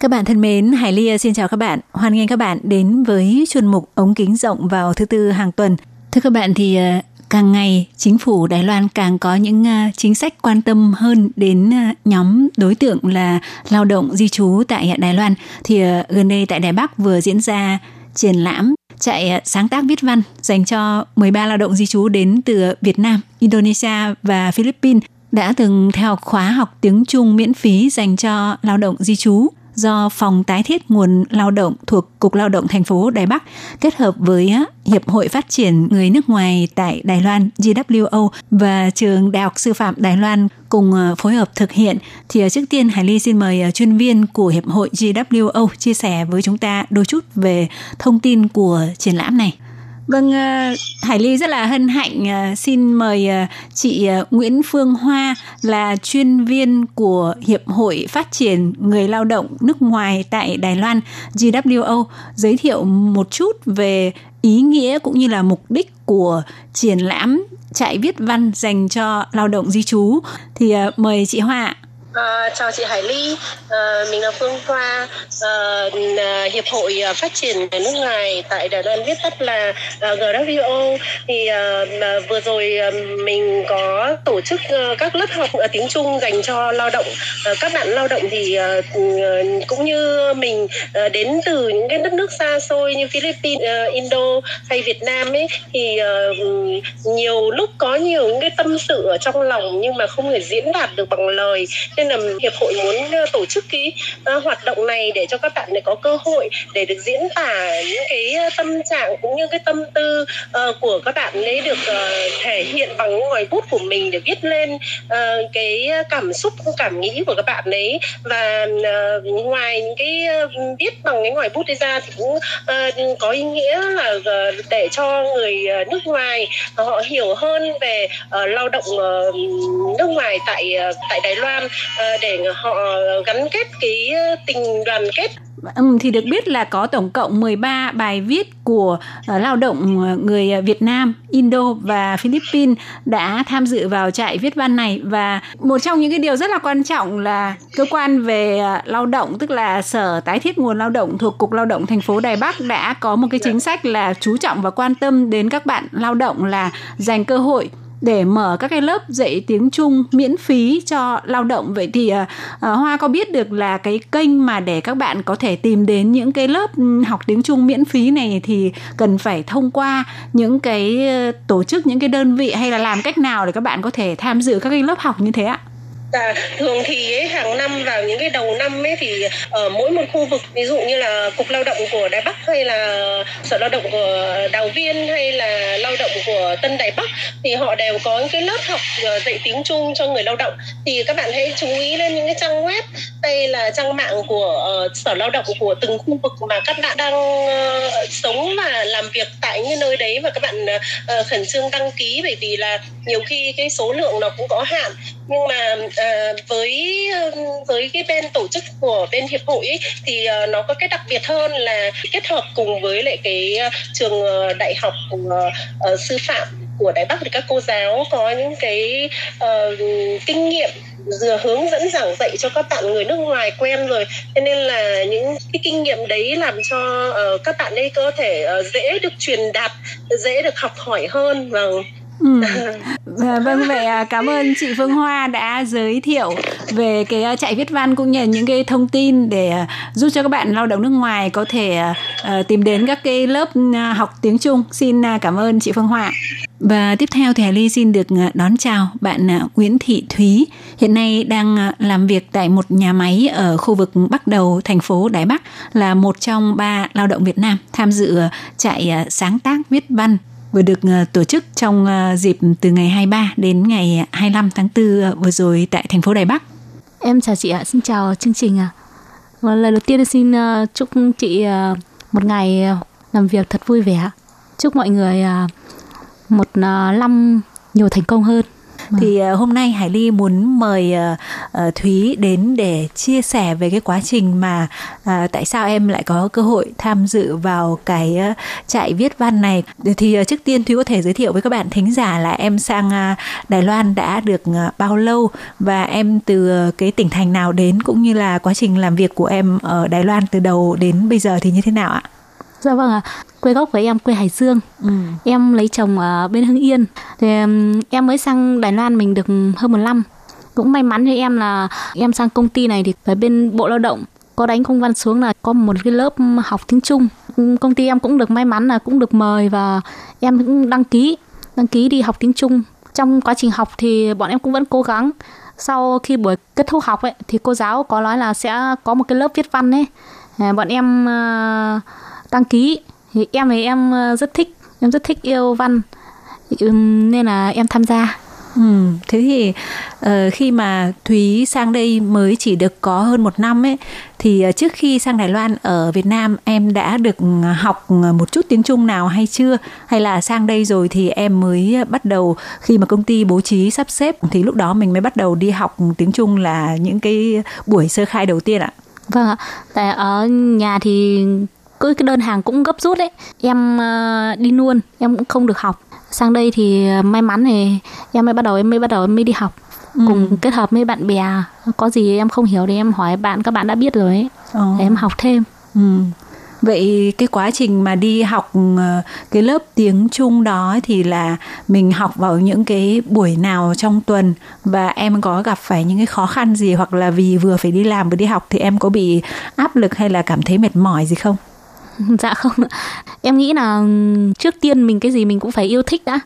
S3: Các bạn thân mến, Hải Ly xin chào các bạn. Hoan nghênh các bạn đến với chuyên mục ống kính rộng vào thứ tư hàng tuần. Thưa các bạn thì à, càng ngày chính phủ Đài Loan càng có những à, chính sách quan tâm hơn đến à, nhóm đối tượng là lao động di trú tại Đài Loan. Thì gần đây tại Đài Bắc vừa diễn ra triển lãm chạy sáng tác viết văn dành cho 13 lao động di trú đến từ Việt Nam, Indonesia và Philippines đã từng theo khóa học tiếng Trung miễn phí dành cho lao động di trú do Phòng Tái thiết nguồn lao động thuộc Cục Lao động thành phố Đài Bắc kết hợp với Hiệp hội Phát triển Người nước ngoài tại Đài Loan GWO và Trường Đại học Sư phạm Đài Loan cùng ờ, phối hợp thực hiện. Thì ờ, trước tiên Hải Ly xin mời ờ, chuyên viên của Hiệp hội GWO chia sẻ với chúng ta đôi chút về thông tin của triển lãm này. Vâng, ờ, Hải Ly rất là hân hạnh ờ, xin mời ờ, chị Nguyễn Phương Hoa là chuyên viên của Hiệp hội Phát triển Người Lao động nước ngoài tại Đài Loan GWO giới thiệu một chút về ý nghĩa cũng như là mục đích của triển lãm chạy viết văn dành cho lao động di trú. Thì mời chị Hoa ạ
S10: À, chào chị Hải Ly, à, mình là Phương Hoa, à, ờ, Hiệp hội Phát triển nước ngoài tại Đài Loan viết tắt là à, GWO. Thì à, vừa rồi mình có tổ chức các lớp học à, tiếng Trung dành cho lao động. À, các bạn lao động thì à, cũng như mình à, đến từ những cái đất nước xa xôi như Philippines, à, Indo hay Việt Nam ấy thì à, nhiều lúc có nhiều những cái tâm sự ở trong lòng nhưng mà không thể diễn đạt được bằng lời nên là hiệp hội muốn ờ, tổ chức cái uh, hoạt động này để cho các bạn này có cơ hội để được diễn tả những cái ờ, tâm trạng cũng như cái tâm tư uh, của các bạn ấy được uh, thể hiện bằng ngòi bút của mình để viết lên uh, cái cảm xúc cảm nghĩ của các bạn ấy. Và uh, ngoài những cái uh, viết bằng cái ngòi bút đi ra thì cũng uh, có ý nghĩa là uh, để cho người uh, nước ngoài uh, họ hiểu hơn về uh, lao động uh, nước ngoài tại uh, tại Đài Loan. Ờ, để họ ờ, gắn kết cái ờ, tình đoàn kết.
S3: Ừ, thì được biết là có tổng cộng 13 bài viết của uh, lao động người Việt Nam, Indo và Philippines đã tham dự vào trại viết văn này. Và một trong những cái điều rất là quan trọng là cơ quan về uh, lao động tức là Sở Tái thiết nguồn lao động thuộc Cục Lao động thành phố Đài Bắc đã có một cái chính sách là chú trọng và quan tâm đến các bạn lao động là dành cơ hội để mở các cái lớp dạy tiếng Trung miễn phí cho lao động vậy thì uh, Hoa có biết được là cái kênh mà để các bạn có thể tìm đến những cái lớp ừ, học tiếng Trung miễn phí này thì cần phải thông qua những cái ờ, tổ chức những cái đơn vị hay là làm cách nào để các bạn có thể tham dự các cái lớp học như thế ạ?
S10: Dạ, thường thì ấy, hàng năm vào những cái đầu năm ấy thì ở mỗi một khu vực ví dụ như là cục lao động của Đài Bắc hay là sở lao động của Đào Viên hay là lao động của Tân Đài Bắc thì họ đều có những cái lớp học ờ, dạy tiếng Trung cho người lao động. Thì các bạn hãy chú ý lên những cái trang web đây là trang mạng của uh, sở lao động của từng khu vực mà các bạn đang uh, sống và làm việc tại những nơi đấy và các bạn uh, khẩn trương đăng ký. Bởi vì là nhiều khi cái số lượng nó cũng có hạn nhưng mà uh, với với cái bên tổ chức của bên hiệp hội ấy, thì uh, nó có cái đặc biệt hơn là kết hợp cùng với lại cái uh, trường uh, đại học uh, uh, sư phạm của Đài Bắc thì các cô giáo có những cái uh, kinh nghiệm vừa hướng dẫn giảng dạy cho các bạn người nước ngoài quen rồi cho nên là những cái kinh nghiệm đấy làm cho uh, các bạn ấy có thể uh, dễ được truyền đạt dễ được học hỏi hơn và.
S3: Ừ. vâng vậy à, cảm ơn chị Phương Hoa đã giới thiệu về cái chạy viết văn cũng như những cái thông tin để à, giúp cho các bạn lao động nước ngoài có thể tìm đến các cái lớp học tiếng Trung. Xin cảm ơn chị Phương Hoa. Và tiếp theo thì Hải Ly xin được đón chào bạn Nguyễn Thị Thúy, hiện nay đang làm việc tại một nhà máy ở khu vực Bắc Đầu, thành phố Đài Bắc, là một trong ba lao động Việt Nam tham dự chạy sáng tác viết văn vừa được ờ, tổ chức trong ờ, dịp từ ngày 23 đến ngày 25 tháng 4 ờ, vừa rồi tại thành phố Đài Bắc.
S11: Em chào chị ạ, xin chào chương trình ạ. Và lời đầu tiên xin chúc chị một ngày làm việc thật vui vẻ. Chúc mọi người một năm nhiều thành công hơn.
S3: Vâng. thì uh, hôm nay Hải Ly muốn mời uh, Thúy đến để chia sẻ về cái quá trình mà uh, tại sao em lại có cơ hội tham dự vào cái uh, trại viết văn này thì uh, trước tiên Thúy có thể giới thiệu với các bạn thính giả là em sang uh, Đài Loan đã được uh, bao lâu và em từ uh, cái tỉnh thành nào đến cũng như là quá trình làm việc của em ở Đài Loan từ đầu đến bây giờ thì như thế nào ạ?
S11: Dạ vâng ạ. À. Quê gốc của em quê Hải Dương. Ừ. Em lấy chồng ở bên Hưng Yên. Thì em mới sang Đài Loan mình được hơn một năm. Cũng may mắn cho em là em sang công ty này thì ở bên Bộ Lao động, có đánh công văn xuống là có một cái lớp học tiếng Trung. Công ty em cũng được may mắn là cũng được mời và em cũng đăng ký đăng ký đi học tiếng Trung. Trong quá trình học thì bọn em cũng vẫn cố gắng. Sau khi buổi kết thúc học ấy, thì cô giáo có nói là sẽ có một cái lớp viết văn ấy. À, bọn em à, đăng ký thì em thì em à, rất thích, em rất thích yêu văn nên là em tham gia
S3: Ừ, thế thì uh, khi mà Thúy sang đây mới chỉ được có hơn một năm ấy thì uh, trước khi sang Đài Loan ở Việt Nam em đã được ờ, học một chút tiếng Trung nào hay chưa? Hay là sang đây rồi thì em mới bắt đầu khi mà công ty bố trí sắp xếp thì lúc đó mình mới bắt đầu đi học tiếng Trung là những cái buổi sơ khai đầu tiên ạ.
S11: Vâng ạ, tại ở nhà thì cứ cái đơn hàng cũng gấp rút đấy em uh, đi luôn em cũng không được học sang đây thì may mắn thì em mới bắt đầu em mới bắt đầu em mới đi học ừ. cùng kết hợp với bạn bè có gì em không hiểu thì em hỏi bạn các bạn đã biết rồi ấy ừ. để em học thêm
S3: ừ. Vậy cái quá trình mà đi học ờ, cái lớp tiếng Trung đó thì là mình học vào những cái buổi nào trong tuần và em có gặp phải những cái khó khăn gì hoặc là vì vừa phải đi làm vừa đi học thì em có bị áp lực hay là cảm thấy mệt mỏi gì không?
S11: dạ không em nghĩ là trước tiên mình cái gì mình cũng phải yêu thích đã.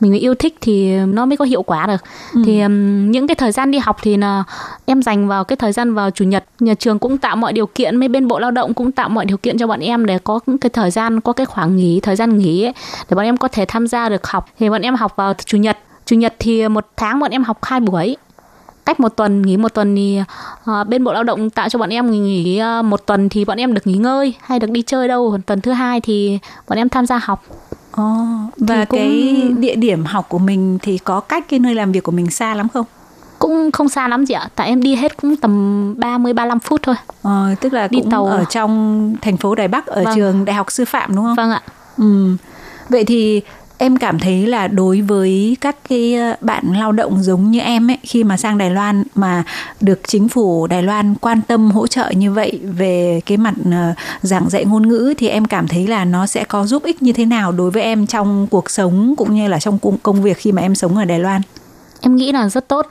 S11: Mình yêu thích thì nó mới có hiệu quả được. Ừ. thì um, những cái thời gian đi học thì là em dành vào cái thời gian vào chủ nhật. Nhà trường cũng tạo mọi điều kiện mấy bên bộ lao động cũng tạo mọi điều kiện cho bọn em để có cái thời gian có cái khoảng nghỉ thời gian nghỉ ấy, để bọn em có thể tham gia được học. Thì bọn em học vào chủ nhật. Chủ nhật thì một tháng bọn em học hai buổi cách một tuần nghỉ một tuần thì uh, bên bộ lao động tạo cho bọn em nghỉ uh, một tuần thì bọn em được nghỉ ngơi hay được đi chơi đâu. Tuần thứ hai thì bọn em tham gia học.
S3: Oh, và cũng... cái địa điểm học của mình thì có cách cái nơi làm việc của mình xa lắm không?
S11: Cũng không xa lắm chị ạ. Tại em đi hết cũng tầm 30 35 phút thôi.
S3: Ờ, tức là đi cũng tàu. ở trong thành phố Đài Bắc ở vâng. trường Đại học Sư phạm đúng không?
S11: Vâng ạ.
S3: Ừ. vậy thì em cảm thấy là đối với các cái ờ, bạn lao động giống như em ấy, khi mà sang Đài Loan mà được chính phủ Đài Loan quan tâm, hỗ trợ như vậy về cái mặt ờ, giảng dạy ngôn ngữ thì em cảm thấy là nó sẽ có giúp ích như thế nào đối với em trong cuộc sống cũng như là trong công việc khi mà em sống ở Đài Loan?
S11: Em nghĩ là rất tốt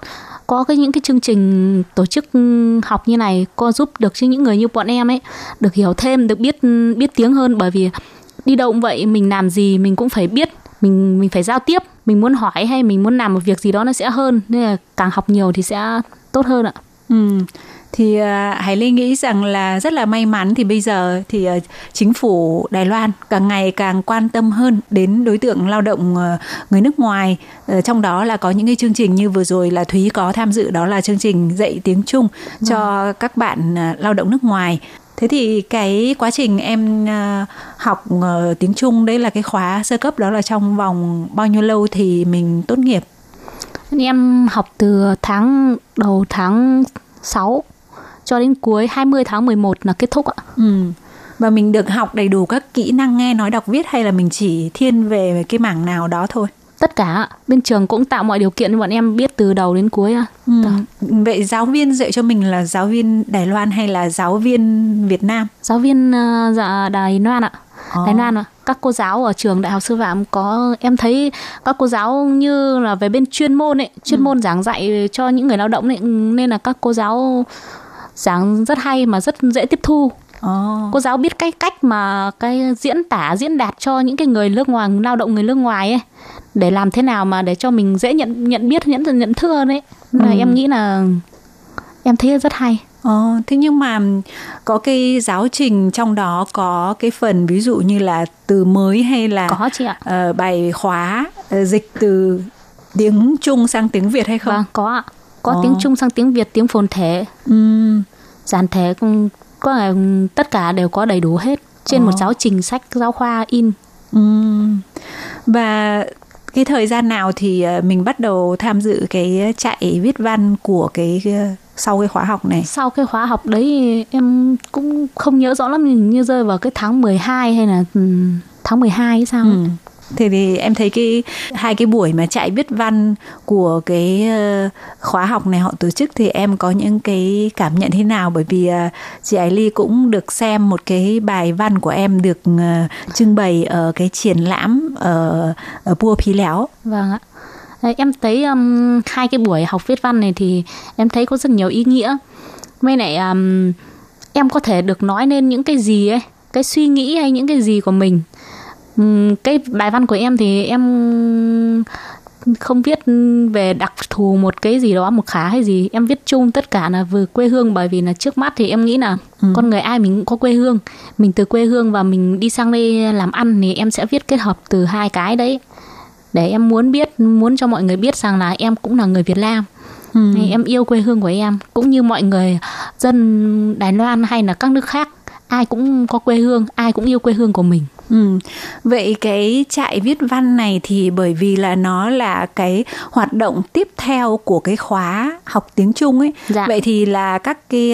S11: có cái những cái chương trình tổ chức ừ, học như này có giúp được cho những người như bọn em ấy được hiểu thêm, được biết ừ, biết tiếng hơn bởi vì đi đâu cũng vậy, mình làm gì mình cũng phải biết mình mình phải giao tiếp mình muốn hỏi hay mình muốn làm một việc gì đó nó sẽ hơn nên là càng học nhiều thì sẽ tốt hơn ạ.
S3: Ừ. Thì uh, Hải Ly nghĩ rằng là rất là may mắn thì bây giờ thì uh, chính phủ Đài Loan càng ngày càng quan tâm hơn đến đối tượng lao động uh, người nước ngoài. Uh, trong đó là có những cái chương trình như vừa rồi là Thúy có tham dự đó là chương trình dạy tiếng Trung cho ừ. các bạn lao động nước ngoài Thế thì cái quá trình em ờ, học ờ, tiếng Trung đấy là cái khóa sơ cấp đó là trong vòng bao nhiêu lâu thì mình tốt nghiệp?
S11: Em học từ tháng đầu tháng 6 cho đến cuối 20 tháng 11 là kết thúc ạ.
S3: Ừ. Và mình được học đầy đủ các kỹ năng nghe nói đọc viết hay là mình chỉ thiên về cái mảng nào đó thôi?
S11: Tất cả bên trường cũng tạo mọi điều kiện cho bọn em biết từ đầu đến cuối ạ.
S3: Ừ. Vậy giáo viên dạy cho mình là giáo viên Đài Loan hay là giáo viên Việt Nam?
S11: Giáo viên uh, dạ, Đài Loan ạ. Oh. Đài Loan ạ. Các cô giáo ở trường Đại học Sư phạm có em thấy các cô giáo như là về bên chuyên môn ấy, chuyên ừ. môn giảng dạy cho những người lao động ấy nên là các cô giáo giảng rất hay mà rất dễ tiếp thu. Oh. Cô giáo biết cái cách mà cái diễn tả diễn đạt cho những cái người nước ngoài lao động người nước ngoài ấy để làm thế nào mà để cho mình dễ nhận nhận biết nhận nhận thức đấy. Là ừ. em nghĩ là em thấy rất hay.
S3: Ờ, thế nhưng mà có cái giáo trình trong đó có cái phần ví dụ như là từ mới hay là
S11: có chị ạ.
S3: Uh, bài khóa uh, dịch từ tiếng Trung sang tiếng Việt hay không?
S11: Vâng, có ạ. Có ờ. tiếng Trung sang tiếng Việt, tiếng phồn thể. Ừ. Giản thể có tất cả đều có đầy đủ hết trên ờ. một giáo trình sách giáo khoa in. Ừ.
S3: Và cái thời gian nào thì ờ, mình bắt đầu tham dự cái chạy viết văn của cái ờ, sau cái khóa học này?
S11: Sau cái khóa học đấy em cũng không nhớ rõ lắm như rơi vào cái tháng 12 hay là ừ, tháng 12 hay sao. Ừ.
S3: Thế thì em thấy cái hai cái buổi mà chạy viết văn của cái ờ, khóa học này họ tổ chức thì em có những cái cảm nhận thế nào bởi vì ờ, chị Ái Ly cũng được xem một cái bài văn của em được ờ, trưng bày ở cái triển lãm ở ở Pua Pí Léo.
S11: Vâng ạ. Em thấy um, hai cái buổi học viết văn này thì em thấy có rất nhiều ý nghĩa. Mới này um, em có thể được nói lên những cái gì ấy, cái suy nghĩ hay những cái gì của mình cái bài văn của em thì em không viết về đặc thù một cái gì đó một khá hay gì. Em viết chung tất cả là vừa quê hương bởi vì là trước mắt thì em nghĩ là ừ. con người ai mình cũng có quê hương. Mình từ quê hương và mình đi sang đây làm ăn thì em sẽ viết kết hợp từ hai cái đấy. Để em muốn biết muốn cho mọi người biết rằng là em cũng là người Việt Nam. Ừ. em yêu quê hương của em cũng như mọi người dân Đài Loan hay là các nước khác ai cũng có quê hương ai cũng yêu quê hương của mình
S3: Ừ. Vậy cái trại viết văn này thì bởi vì là nó là cái hoạt động tiếp theo của cái khóa học tiếng Trung ấy. Dạ. Vậy thì là các cái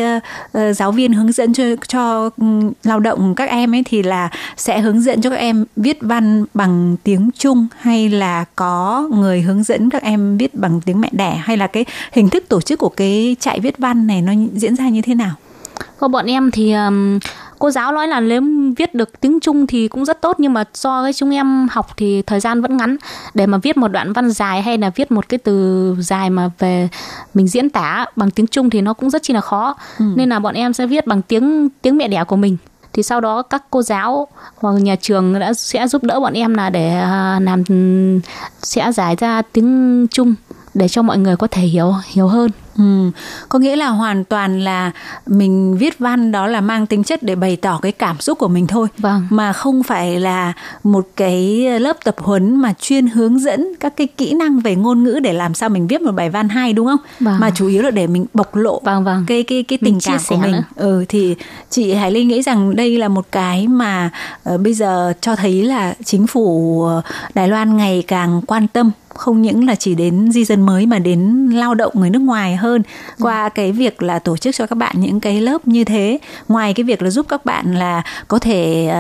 S3: uh, giáo viên hướng dẫn cho cho um, lao động các em ấy thì là sẽ hướng dẫn cho các em viết văn bằng tiếng Trung hay là có người hướng dẫn các em viết bằng tiếng mẹ đẻ hay là cái hình thức tổ chức của cái trại viết văn này nó diễn ra như thế nào?
S11: Có bọn em thì um, cô giáo nói là nếu viết được tiếng Trung thì cũng rất tốt nhưng mà do cái chúng em học thì thời gian vẫn ngắn. Để mà viết một đoạn văn dài hay là viết một cái từ dài mà về mình diễn tả bằng tiếng Trung thì nó cũng rất chi là khó. Ừ. nên là bọn em sẽ viết bằng tiếng tiếng mẹ đẻ của mình. Thì sau đó các cô giáo hoặc nhà trường đã sẽ giúp đỡ bọn em là để à, làm sẽ giải ra tiếng Trung để cho mọi người có thể hiểu hiểu hơn
S3: Ừ, có nghĩa là hoàn toàn là mình viết văn đó là mang tính chất để bày tỏ cái cảm xúc của mình thôi
S11: vâng.
S3: mà không phải là một cái lớp tập huấn mà chuyên hướng dẫn các cái kỹ năng về ngôn ngữ để làm sao mình viết một bài văn hay đúng không vâng. mà chủ yếu là để mình bộc lộ
S11: vâng, vâng.
S3: cái cái cái tình cảm của mình nữa. ừ thì chị Hải Linh nghĩ rằng đây là một cái mà uh, bây giờ cho thấy là chính phủ Đài Loan ngày càng quan tâm không những là chỉ đến di dân mới mà đến lao động người nước ngoài hơn. Qua cái việc là tổ chức cho các bạn những cái lớp như thế ngoài cái việc là giúp các bạn là có thể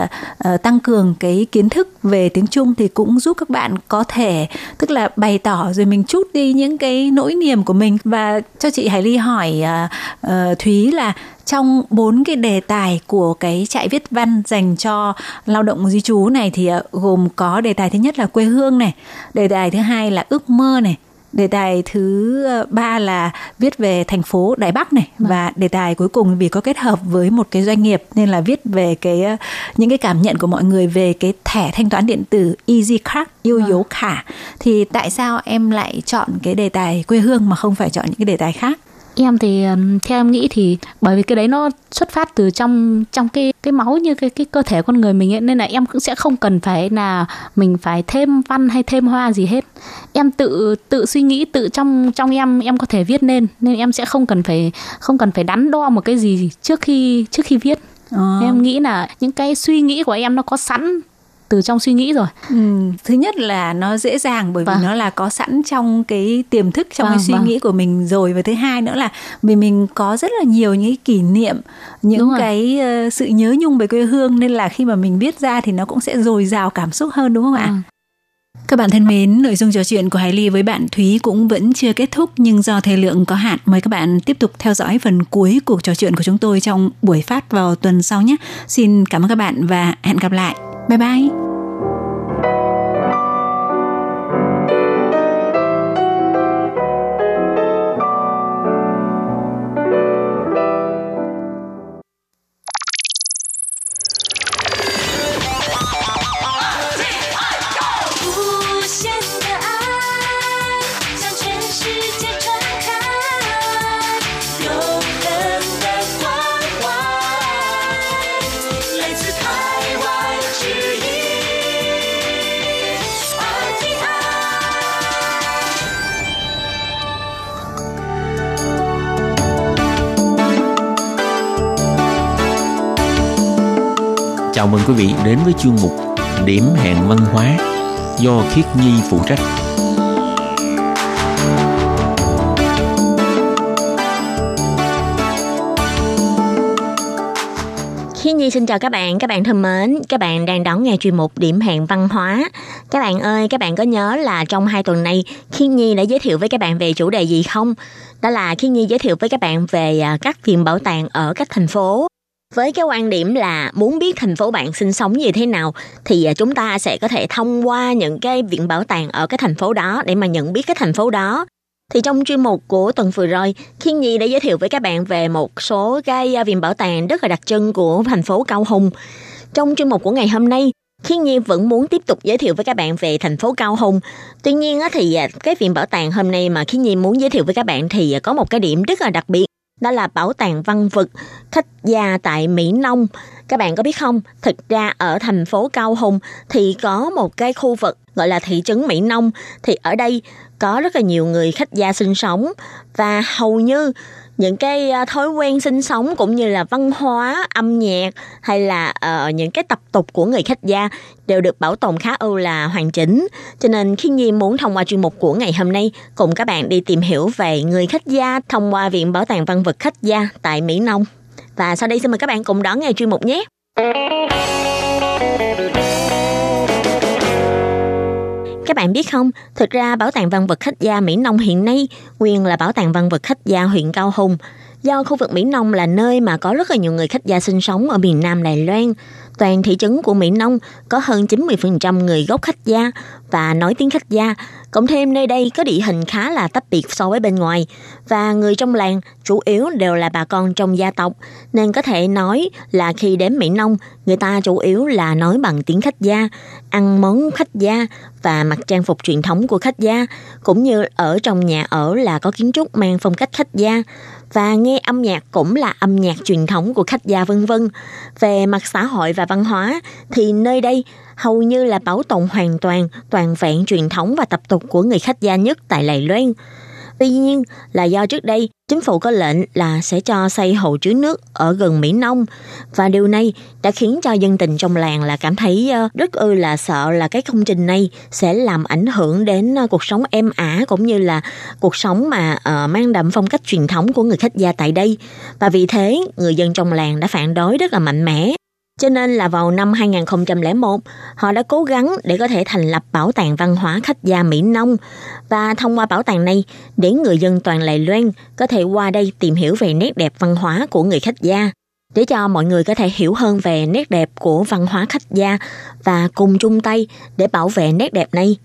S3: uh, tăng cường cái kiến thức về tiếng Trung thì cũng giúp các bạn có thể tức là bày tỏ rồi mình chút đi những cái nỗi niềm của mình. Và cho chị Hải Ly hỏi uh, uh, Thúy là trong bốn cái đề tài của cái trại viết văn dành cho lao động di trú này thì gồm có đề tài thứ nhất là quê hương này đề tài thứ hai là ước mơ này đề tài thứ ờ, ba là viết về thành phố Đài Bắc này vâng. và đề tài cuối cùng vì có kết hợp với một cái doanh nghiệp nên là viết về cái ờ, những cái cảm nhận của mọi người về cái thẻ thanh toán điện tử Easy Card yêu vâng. dấu khả thì tại sao em lại chọn cái đề tài quê hương mà không phải chọn những cái đề tài khác
S11: em thì theo em nghĩ thì bởi vì cái đấy nó xuất phát từ trong trong cái cái máu như cái cái cơ thể con người mình ấy nên là em cũng sẽ không cần phải là mình phải thêm văn hay thêm hoa gì hết em tự tự suy nghĩ tự trong trong em em có thể viết nên nên em sẽ không cần phải không cần phải đắn đo một cái gì trước khi trước khi viết À. em nghĩ là những cái suy nghĩ của em nó có sẵn từ trong suy nghĩ rồi
S3: ừ. thứ nhất là nó dễ dàng bởi vì vâng. nó là có sẵn trong cái tiềm thức trong vâng, cái suy vâng. nghĩ của mình rồi và thứ hai nữa là vì mình có rất là nhiều những kỷ niệm những cái uh, sự nhớ nhung về quê hương nên là khi mà mình viết ra thì nó cũng sẽ dồi dào cảm xúc hơn đúng không ạ ừ. Các bạn thân mến, nội dung trò chuyện của Hải Ly với bạn Thúy cũng vẫn chưa kết thúc nhưng do thời lượng có hạn, mời các bạn tiếp tục theo dõi phần cuối cuộc trò chuyện của chúng tôi trong buổi phát vào tuần sau nhé. Xin cảm ơn các bạn và hẹn gặp lại. Bye bye!
S6: Mừng quý vị đến với chương mục Điểm hẹn văn hóa do Khiết Nhi phụ trách.
S7: Khiết Nhi xin chào các bạn, các bạn thân mến, các bạn đang đón nghe chuyên mục Điểm hẹn văn hóa. Các bạn ơi, các bạn có nhớ là trong hai tuần này Khiết Nhi đã giới thiệu với các bạn về chủ đề gì không? Đó là Khiết Nhi giới thiệu với các bạn về à, các viện bảo tàng ở các thành phố với cái quan điểm là muốn biết thành phố bạn sinh sống như thế nào thì à, chúng ta sẽ có thể thông qua những cái viện bảo tàng ở cái thành phố đó để mà nhận biết cái thành phố đó thì trong chuyên mục của tuần vừa rồi, Khiên Nhi đã giới thiệu với các bạn về một số cái à, viện bảo tàng rất là đặc trưng của thành phố Cao Hùng. Trong chuyên mục của ngày hôm nay, Khiên Nhi vẫn muốn tiếp tục giới thiệu với các bạn về thành phố Cao Hùng. Tuy nhiên thì à, cái viện bảo tàng hôm nay mà Khiên Nhi muốn giới thiệu với các bạn thì có một cái điểm rất là đặc biệt đó là bảo tàng văn vật khách gia tại Mỹ Nông. Các bạn có biết không, thực ra ở thành phố Cao Hùng thì có một cái khu vực gọi là thị trấn Mỹ Nông. Thì ở đây có rất là nhiều người khách gia sinh sống và hầu như những cái ờ, thói quen sinh sống cũng như là văn hóa âm nhạc hay là uh, những cái tập tục của người khách gia đều được bảo tồn khá ưu là hoàn chỉnh. Cho nên khi nhi muốn thông qua chuyên mục của ngày hôm nay cùng các bạn đi tìm hiểu về người khách gia thông qua viện bảo tàng văn vật khách gia tại mỹ nông. Và sau đây xin mời các bạn cùng đón nghe chuyên mục nhé. Các bạn biết không, thực ra Bảo tàng Văn vật Khách gia Mỹ Nông hiện nay nguyên là Bảo tàng Văn vật Khách gia huyện Cao Hùng. Do khu vực Mỹ Nông là nơi mà có rất là nhiều người khách gia sinh sống ở miền Nam Đài Loan, toàn thị trấn của Mỹ Nông có hơn 90% người gốc khách gia và nói tiếng khách gia. Cộng thêm nơi đây có địa hình khá là tách biệt so với bên ngoài và người trong làng chủ yếu đều là bà con trong gia tộc nên có thể nói là khi đến Mỹ Nông người ta chủ yếu là nói bằng tiếng khách gia, ăn món khách gia và mặc trang phục truyền thống của khách gia cũng như ở trong nhà ở là có kiến trúc mang phong cách khách gia và nghe âm nhạc cũng là âm nhạc truyền thống của khách gia vân vân. Về mặt xã hội và văn hóa, thì nơi đây hầu như là bảo tồn hoàn toàn toàn vẹn truyền thống và tập tục của người khách gia nhất tại Lài Loan. Tuy nhiên, là do trước đây chính phủ có lệnh là sẽ cho xây hồ chứa nước ở gần Mỹ Nông. Và điều này đã khiến cho dân tình trong làng là cảm thấy ờ, rất ư là sợ là cái công trình này sẽ làm ảnh hưởng đến ờ, cuộc sống êm ả cũng như là cuộc sống mà ờ, mang đậm phong cách truyền thống của người khách gia tại đây. Và vì thế, người dân trong làng đã phản đối rất là mạnh mẽ cho nên là vào năm 2001, họ đã cố gắng để có thể thành lập Bảo tàng Văn hóa Khách gia Mỹ Nông. Và thông qua bảo tàng này để người dân toàn Lài Loan có thể qua đây tìm hiểu về nét đẹp văn hóa của người khách gia. Để cho mọi người có thể hiểu hơn về nét đẹp của văn hóa khách gia và cùng chung tay để bảo vệ nét đẹp này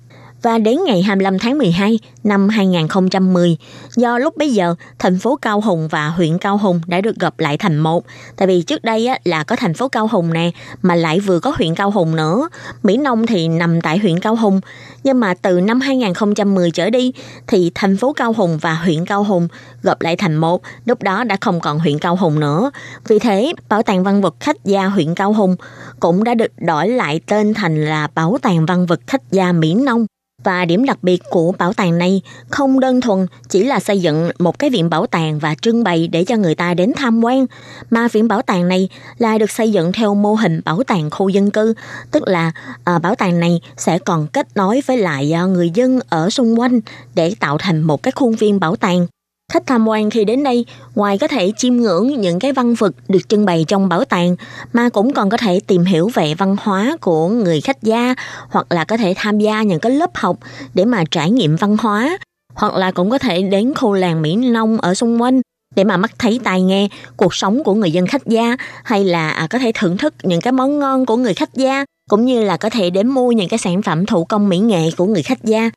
S7: và đến ngày 25 tháng 12 năm 2010, do lúc bấy giờ thành phố Cao Hùng và huyện Cao Hùng đã được gặp lại thành một. Tại vì trước đây á, là có thành phố Cao Hùng nè, mà lại vừa có huyện Cao Hùng nữa. Mỹ Nông thì nằm tại huyện Cao Hùng, nhưng mà từ năm 2010 trở đi thì thành phố Cao Hùng và huyện Cao Hùng gặp lại thành một, lúc đó đã không còn huyện Cao Hùng nữa. Vì thế, Bảo tàng văn vật khách gia huyện Cao Hùng cũng đã được đổi lại tên thành là Bảo tàng văn vật khách gia Mỹ Nông. Và điểm đặc biệt của bảo tàng này không đơn thuần chỉ là xây dựng một cái viện bảo tàng và trưng bày để cho người ta đến tham quan, mà viện bảo tàng này là được xây dựng theo mô hình bảo tàng khu dân cư, tức là à, bảo tàng này sẽ còn kết nối với lại à, người dân ở xung quanh để tạo thành một cái khuôn viên bảo tàng. Khách tham quan khi đến đây, ngoài có thể chiêm ngưỡng những cái văn vật được trưng bày trong bảo tàng, mà cũng còn có thể tìm hiểu về văn hóa của người khách gia, hoặc là có thể tham gia những cái lớp học để mà trải nghiệm văn hóa, hoặc là cũng có thể đến khu làng Mỹ Nông ở xung quanh để mà mắt thấy tai nghe cuộc sống của người dân khách gia hay là à, có thể thưởng thức những cái món ngon của người khách gia cũng như là có thể đến mua những cái sản phẩm thủ công mỹ nghệ của người khách gia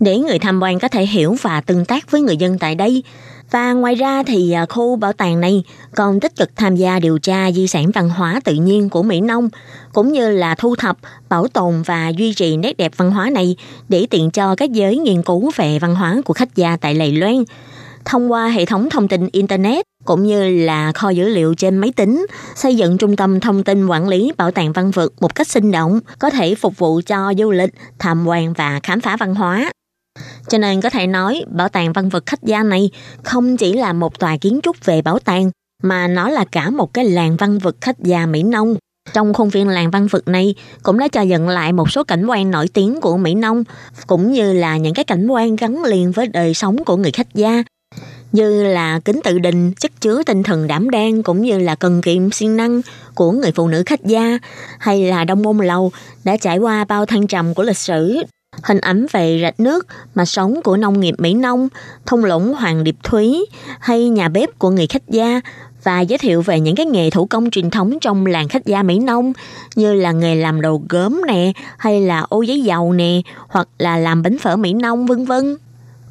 S7: để người tham quan có thể hiểu và tương tác với người dân tại đây. Và ngoài ra thì à, khu bảo tàng này còn tích cực tham gia điều tra di sản văn hóa tự nhiên của Mỹ Nông, cũng như là thu thập, bảo tồn và duy trì nét đẹp văn hóa này để tiện cho các giới nghiên cứu về văn hóa của khách gia tại Lầy Loan. Thông qua hệ thống thông tin Internet cũng như là kho dữ liệu trên máy tính, xây dựng trung tâm thông tin quản lý bảo tàng văn vật một cách sinh động, có thể phục vụ cho du lịch, tham quan và khám phá văn hóa. Cho nên có thể nói, bảo tàng văn vật khách gia này không chỉ là một tòa kiến trúc về bảo tàng, mà nó là cả một cái làng văn vật khách gia Mỹ Nông. Trong khuôn viên làng văn vật này cũng đã cho dựng lại một số cảnh quan nổi tiếng của Mỹ Nông, cũng như là những cái cảnh quan gắn liền với đời sống của người khách gia, như là kính tự đình, chất chứa tinh thần đảm đang, cũng như là cần kiệm siêng năng của người phụ nữ khách gia, hay là đông môn lầu đã trải qua bao thăng trầm của lịch sử hình ảnh về rạch nước mà sống của nông nghiệp Mỹ Nông, thung lũng Hoàng Điệp Thúy hay nhà bếp của người khách gia và giới thiệu về những cái nghề thủ công truyền thống trong làng khách gia Mỹ Nông như là nghề làm đồ gốm nè hay là ô giấy dầu nè hoặc là làm bánh phở Mỹ Nông vân vân.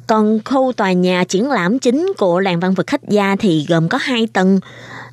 S7: Còn khu tòa nhà triển lãm chính của làng văn vật khách gia thì gồm có hai tầng.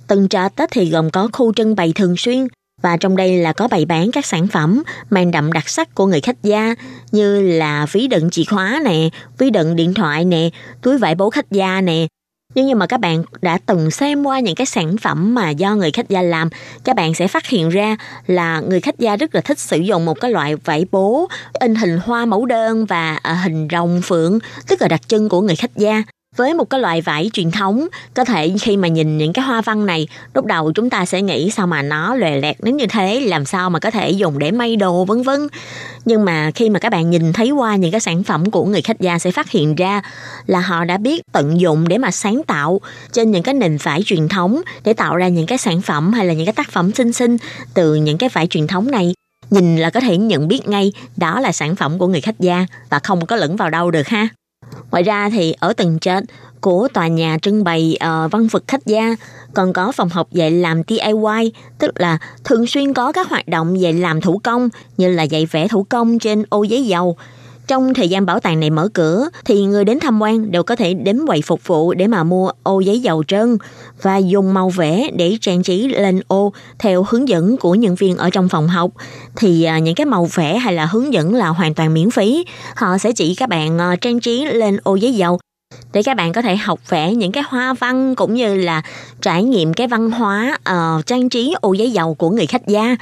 S7: Tầng trệt thì gồm có khu trưng bày thường xuyên và trong đây là có bày bán các sản phẩm mang đậm đặc sắc của người khách gia như là ví đựng chìa khóa nè, ví đựng điện thoại nè, túi vải bố khách gia nè. Nếu như mà các bạn đã từng xem qua những cái sản phẩm mà do người khách gia làm, các bạn sẽ phát hiện ra là người khách gia rất là thích sử dụng một cái loại vải bố in hình hoa mẫu đơn và à, hình rồng phượng, tức là đặc trưng của người khách gia với một cái loại vải truyền thống, có thể khi mà nhìn những cái hoa văn này, lúc đầu chúng ta sẽ nghĩ sao mà nó lòe lẹt đến như thế, làm sao mà có thể dùng để may đồ, vân vân. Nhưng mà khi mà các bạn nhìn thấy qua những cái sản phẩm của người khách gia sẽ phát hiện ra là họ đã biết tận dụng để mà sáng tạo trên những cái nền vải truyền thống để tạo ra những cái sản phẩm hay là những cái tác phẩm xinh xinh từ những cái vải truyền thống này. Nhìn là có thể nhận biết ngay đó là sản phẩm của người khách gia và không có lẫn vào đâu được ha. Ngoài ra thì ở tầng trên của tòa nhà trưng bày uh, văn vật khách gia còn có phòng học dạy làm DIY, tức là thường xuyên có các hoạt động dạy làm thủ công như là dạy vẽ thủ công trên ô giấy dầu, trong thời gian bảo tàng này mở cửa thì người đến tham quan đều có thể đến quầy phục vụ để mà mua ô giấy dầu trơn và dùng màu vẽ để trang trí lên ô theo hướng dẫn của nhân viên ở trong phòng học. Thì à, những cái màu vẽ hay là hướng dẫn là hoàn toàn miễn phí. Họ sẽ chỉ các bạn à, trang trí lên ô giấy dầu để các bạn có thể học vẽ những cái hoa văn cũng như là trải nghiệm cái văn hóa uh, trang trí ô giấy dầu của người khách gia.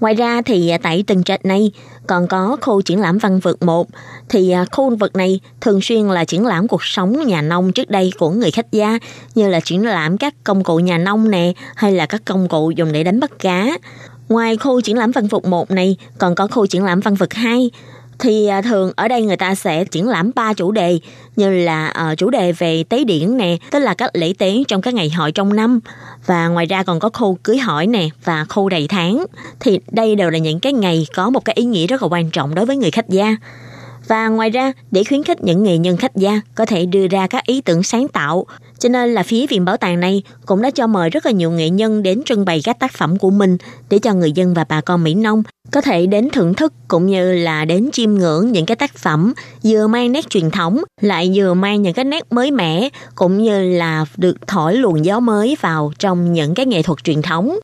S7: Ngoài ra thì à, tại từng trệt này còn có khu triển lãm văn vật 1 thì à, khu vực này thường xuyên là triển lãm cuộc sống nhà nông trước đây của người khách gia, như là triển lãm các công cụ nhà nông nè, hay là các công cụ dùng để đánh bắt cá. Ngoài khu triển lãm văn vật 1 này, còn có khu triển lãm văn vật 2 thì à, thường ở đây người ta sẽ triển lãm ba chủ đề như là uh, chủ đề về tế điển nè tức là các lễ tế trong các ngày hội trong năm. Và ngoài ra còn có khu cưới hỏi nè và khu đầy tháng. Thì đây đều là những cái ngày có một cái ý nghĩa rất là quan trọng đối với người khách gia và ngoài ra, để khuyến khích những nghệ nhân khách gia có thể đưa ra các ý tưởng sáng tạo, cho nên là phía viện bảo tàng này cũng đã cho mời rất là nhiều nghệ nhân đến trưng bày các tác phẩm của mình để cho người dân và bà con Mỹ Nông có thể đến thưởng thức cũng như là đến chiêm ngưỡng những cái tác phẩm vừa mang nét truyền thống lại vừa mang những cái nét mới mẻ cũng như là được thổi luồng gió mới vào trong những cái nghệ thuật truyền thống.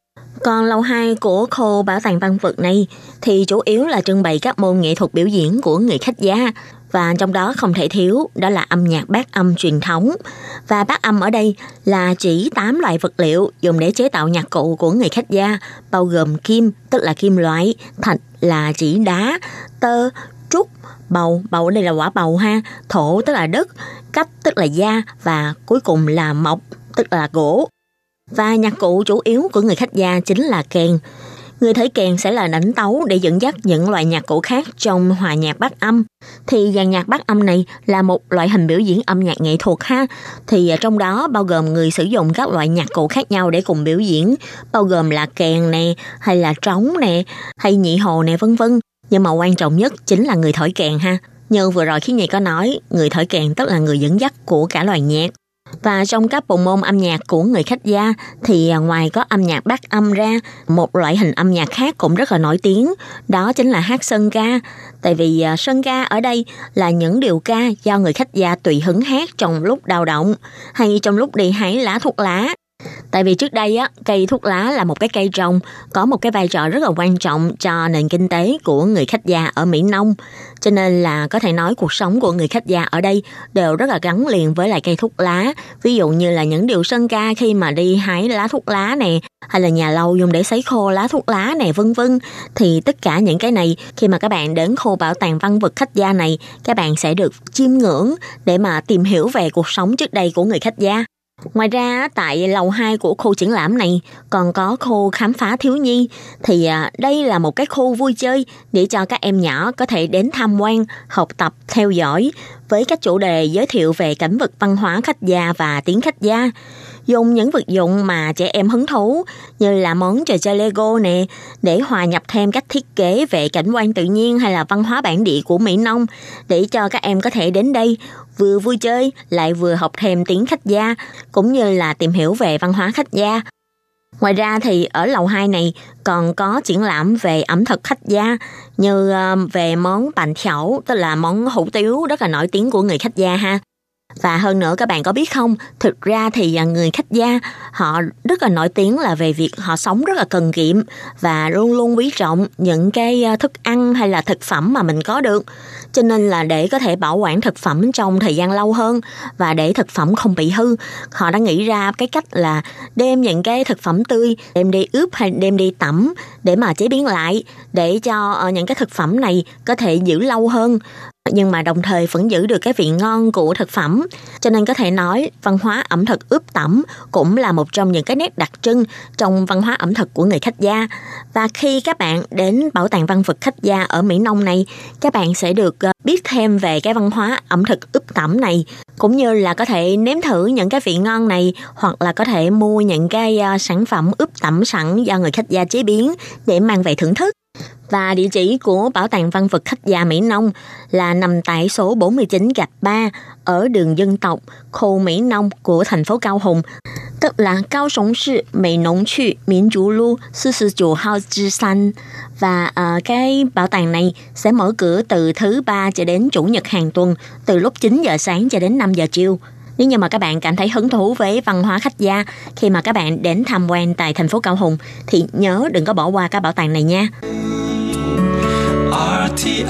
S7: Còn lầu 2 của khu bảo tàng văn vật này thì chủ yếu là trưng bày các môn nghệ thuật biểu diễn của người khách gia và trong đó không thể thiếu đó là âm nhạc bát âm truyền thống. Và bát âm ở đây là chỉ 8 loại vật liệu dùng để chế tạo nhạc cụ của người khách gia, bao gồm kim, tức là kim loại, thạch là chỉ đá, tơ, trúc, bầu, bầu ở đây là quả bầu ha, thổ tức là đất, cách tức là da và cuối cùng là mộc, tức là gỗ. Và nhạc cụ chủ yếu của người khách gia chính là kèn. người thổi kèn sẽ là đánh tấu để dẫn dắt những loại nhạc cụ khác trong hòa nhạc bát âm. Thì dàn nhạc bát âm này là một loại hình biểu diễn âm nhạc nghệ thuật ha. Thì à, trong đó bao gồm người sử dụng các loại nhạc cụ khác nhau để cùng biểu diễn, bao gồm là kèn nè, hay là trống nè, hay nhị hồ nè vân vân. Nhưng mà quan trọng nhất chính là người thổi kèn ha. Như vừa rồi khi Nhi có nói, người thổi kèn tức là người dẫn dắt của cả loài nhạc. Và trong các bộ môn âm nhạc của người khách gia thì à, ngoài có âm nhạc bát âm ra, một loại hình âm nhạc khác cũng rất là nổi tiếng, đó chính là hát sơn ca. Tại vì à, sân sơn ca ở đây là những điều ca do người khách gia tùy hứng hát trong lúc đào động hay trong lúc đi hái lá thuốc lá Tại vì trước đây á, cây thuốc lá là một cái cây trồng có một cái vai trò rất là quan trọng cho nền kinh tế của người khách gia ở Mỹ Nông. Cho nên là có thể nói cuộc sống của người khách gia ở đây đều rất là gắn liền với lại cây thuốc lá. Ví dụ như là những điều sân ca khi mà đi hái lá thuốc lá nè, hay là nhà lâu dùng để sấy khô lá thuốc lá nè vân vân. Thì tất cả những cái này khi mà các bạn đến khu bảo tàng văn vật khách gia này, các bạn sẽ được chiêm ngưỡng để mà tìm hiểu về cuộc sống trước đây của người khách gia. Ngoài ra tại lầu 2 của khu triển lãm này còn có khu khám phá thiếu nhi. Thì à, đây là một cái khu vui chơi để cho các em nhỏ có thể đến tham quan, học tập, theo dõi với các chủ đề giới thiệu về cảnh vật văn hóa khách gia và tiếng khách gia. Dùng những vật dụng mà trẻ em hứng thú như là món trò chơi Lego nè để hòa nhập thêm cách thiết kế về cảnh quan tự nhiên hay là văn hóa bản địa của Mỹ Nông để cho các em có thể đến đây vừa vui chơi, lại vừa học thêm tiếng khách gia, cũng như là tìm hiểu về văn hóa khách gia. Ngoài ra thì ở lầu 2 này còn có triển lãm về ẩm thực khách gia, như ờ, về món bánh chảo, tức là món hủ tiếu rất là nổi tiếng của người khách gia ha. Và hơn nữa các bạn có biết không, thực ra thì à, người khách gia họ rất là nổi tiếng là về việc họ sống rất là cần kiệm và luôn luôn quý trọng những cái à, thức ăn hay là thực phẩm mà mình có được. Cho nên là để có thể bảo quản thực phẩm trong thời gian lâu hơn và để thực phẩm không bị hư, họ đã nghĩ ra cái cách là đem những cái thực phẩm tươi đem đi ướp hay đem đi tẩm để mà chế biến lại để cho ờ, những cái thực phẩm này có thể giữ lâu hơn nhưng mà đồng thời vẫn giữ được cái vị ngon của thực phẩm. Cho nên có thể nói văn hóa ẩm thực ướp tẩm cũng là một trong những cái nét đặc trưng trong văn hóa ẩm thực của người khách gia. Và khi các bạn đến bảo tàng văn vật khách gia ở Mỹ Nông này, các bạn sẽ được ờ, biết thêm về cái văn hóa ẩm thực ướp tẩm này cũng như là có thể nếm thử những cái vị ngon này hoặc là có thể mua những cái ờ, sản phẩm ướp tẩm sẵn do người khách gia chế biến để mang về thưởng thức. Và địa chỉ của Bảo tàng Văn vật Khách gia Mỹ Nông là nằm tại số 49 gạch 3 ở đường dân tộc, khu Mỹ Nông của thành phố Cao Hùng, tức là Cao Sông 市 Mỹ Nông 区 Miến Chú Lu 49 Hào Chi San. Và uh, cái bảo tàng này sẽ mở cửa từ thứ ba cho đến chủ nhật hàng tuần, từ lúc 9 giờ sáng cho đến 5 giờ chiều. Nếu như mà các bạn cảm thấy hứng thú với văn hóa khách gia khi mà các bạn đến tham quan tại thành phố Cao Hùng thì nhớ đừng có bỏ qua cái bảo tàng này nha. RTI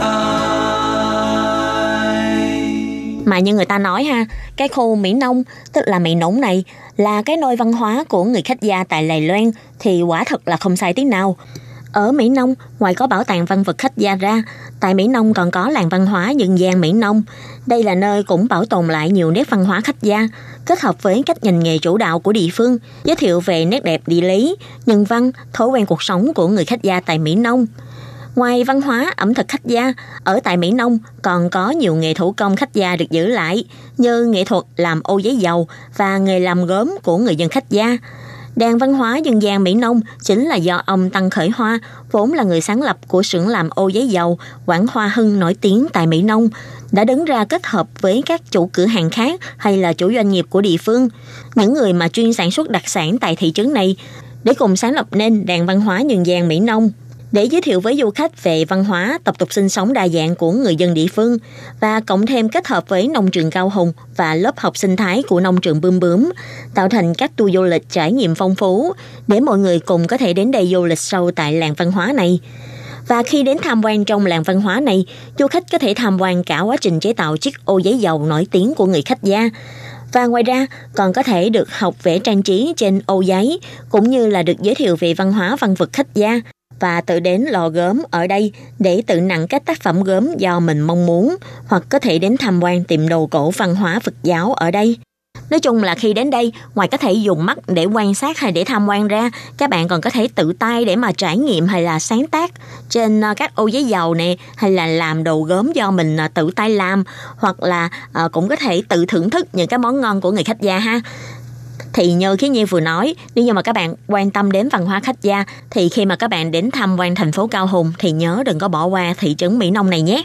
S7: Mà như người ta nói ha, cái khu Mỹ Nông, tức là Mỹ Nũng này, là cái nôi văn hóa của người khách gia tại Lài Loan thì quả thật là không sai tiếng nào. Ở Mỹ Nông, ngoài có bảo tàng văn vật khách gia ra, tại Mỹ Nông còn có làng văn hóa dân gian Mỹ Nông. Đây là nơi cũng bảo tồn lại nhiều nét văn hóa khách gia, kết hợp với cách nhìn nghề chủ đạo của địa phương, giới thiệu về nét đẹp địa lý, nhân văn, thói quen cuộc sống của người khách gia tại Mỹ Nông. Ngoài văn hóa ẩm thực khách gia, ở tại Mỹ Nông còn có nhiều nghề thủ công khách gia được giữ lại, như nghệ thuật làm ô giấy dầu và nghề làm gốm của người dân khách gia. Đàn văn hóa dân gian Mỹ Nông chính là do ông Tăng Khởi Hoa, vốn là người sáng lập của xưởng làm ô giấy dầu Quảng Hoa Hưng nổi tiếng tại Mỹ Nông, đã đứng ra kết hợp với các chủ cửa hàng khác hay là chủ doanh nghiệp của địa phương, những người mà chuyên sản xuất đặc sản tại thị trấn này, để cùng sáng lập nên đàn văn hóa nhân gian Mỹ Nông để giới thiệu với du khách về văn hóa, tập tục sinh sống đa dạng của người dân địa phương và cộng thêm kết hợp với nông trường Cao Hùng và lớp học sinh thái của nông trường Bươm Bướm, tạo thành các tour du lịch trải nghiệm phong phú để mọi người cùng có thể đến đây du lịch sâu tại làng văn hóa này. Và khi đến tham quan trong làng văn hóa này, du khách có thể tham quan cả quá trình chế tạo chiếc ô giấy dầu nổi tiếng của người khách gia. Và ngoài ra, còn có thể được học vẽ trang trí trên ô giấy, cũng như là được giới thiệu về văn hóa văn vật khách gia, và tự đến lò gốm ở đây để tự nặng các tác phẩm gốm do mình mong muốn hoặc có thể đến tham quan tiệm đồ cổ văn hóa Phật giáo ở đây. Nói chung là khi đến đây, ngoài có thể dùng mắt để quan sát hay để tham quan ra, các bạn còn có thể tự tay để mà trải nghiệm hay là sáng tác trên ờ, các ô giấy dầu nè, hay là làm đồ gốm do mình ờ, tự tay làm, hoặc là ờ, cũng có thể tự thưởng thức những cái món ngon của người khách gia ha thì như khi Nhi vừa nói, nếu như mà các bạn quan tâm đến văn hóa khách gia thì khi mà các bạn đến tham quan thành phố Cao Hùng thì nhớ đừng có bỏ qua thị trấn Mỹ Nông này nhé.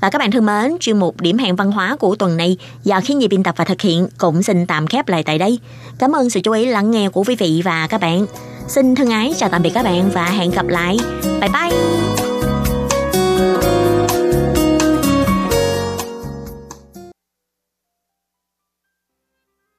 S7: Và các bạn thân mến, chuyên mục điểm hẹn văn hóa của tuần này do khiến Nhi biên tập và thực hiện cũng xin tạm khép lại tại đây. Cảm ơn sự chú ý lắng nghe của quý vị và các bạn. Xin thân ái chào tạm biệt các bạn và hẹn gặp lại. Bye bye!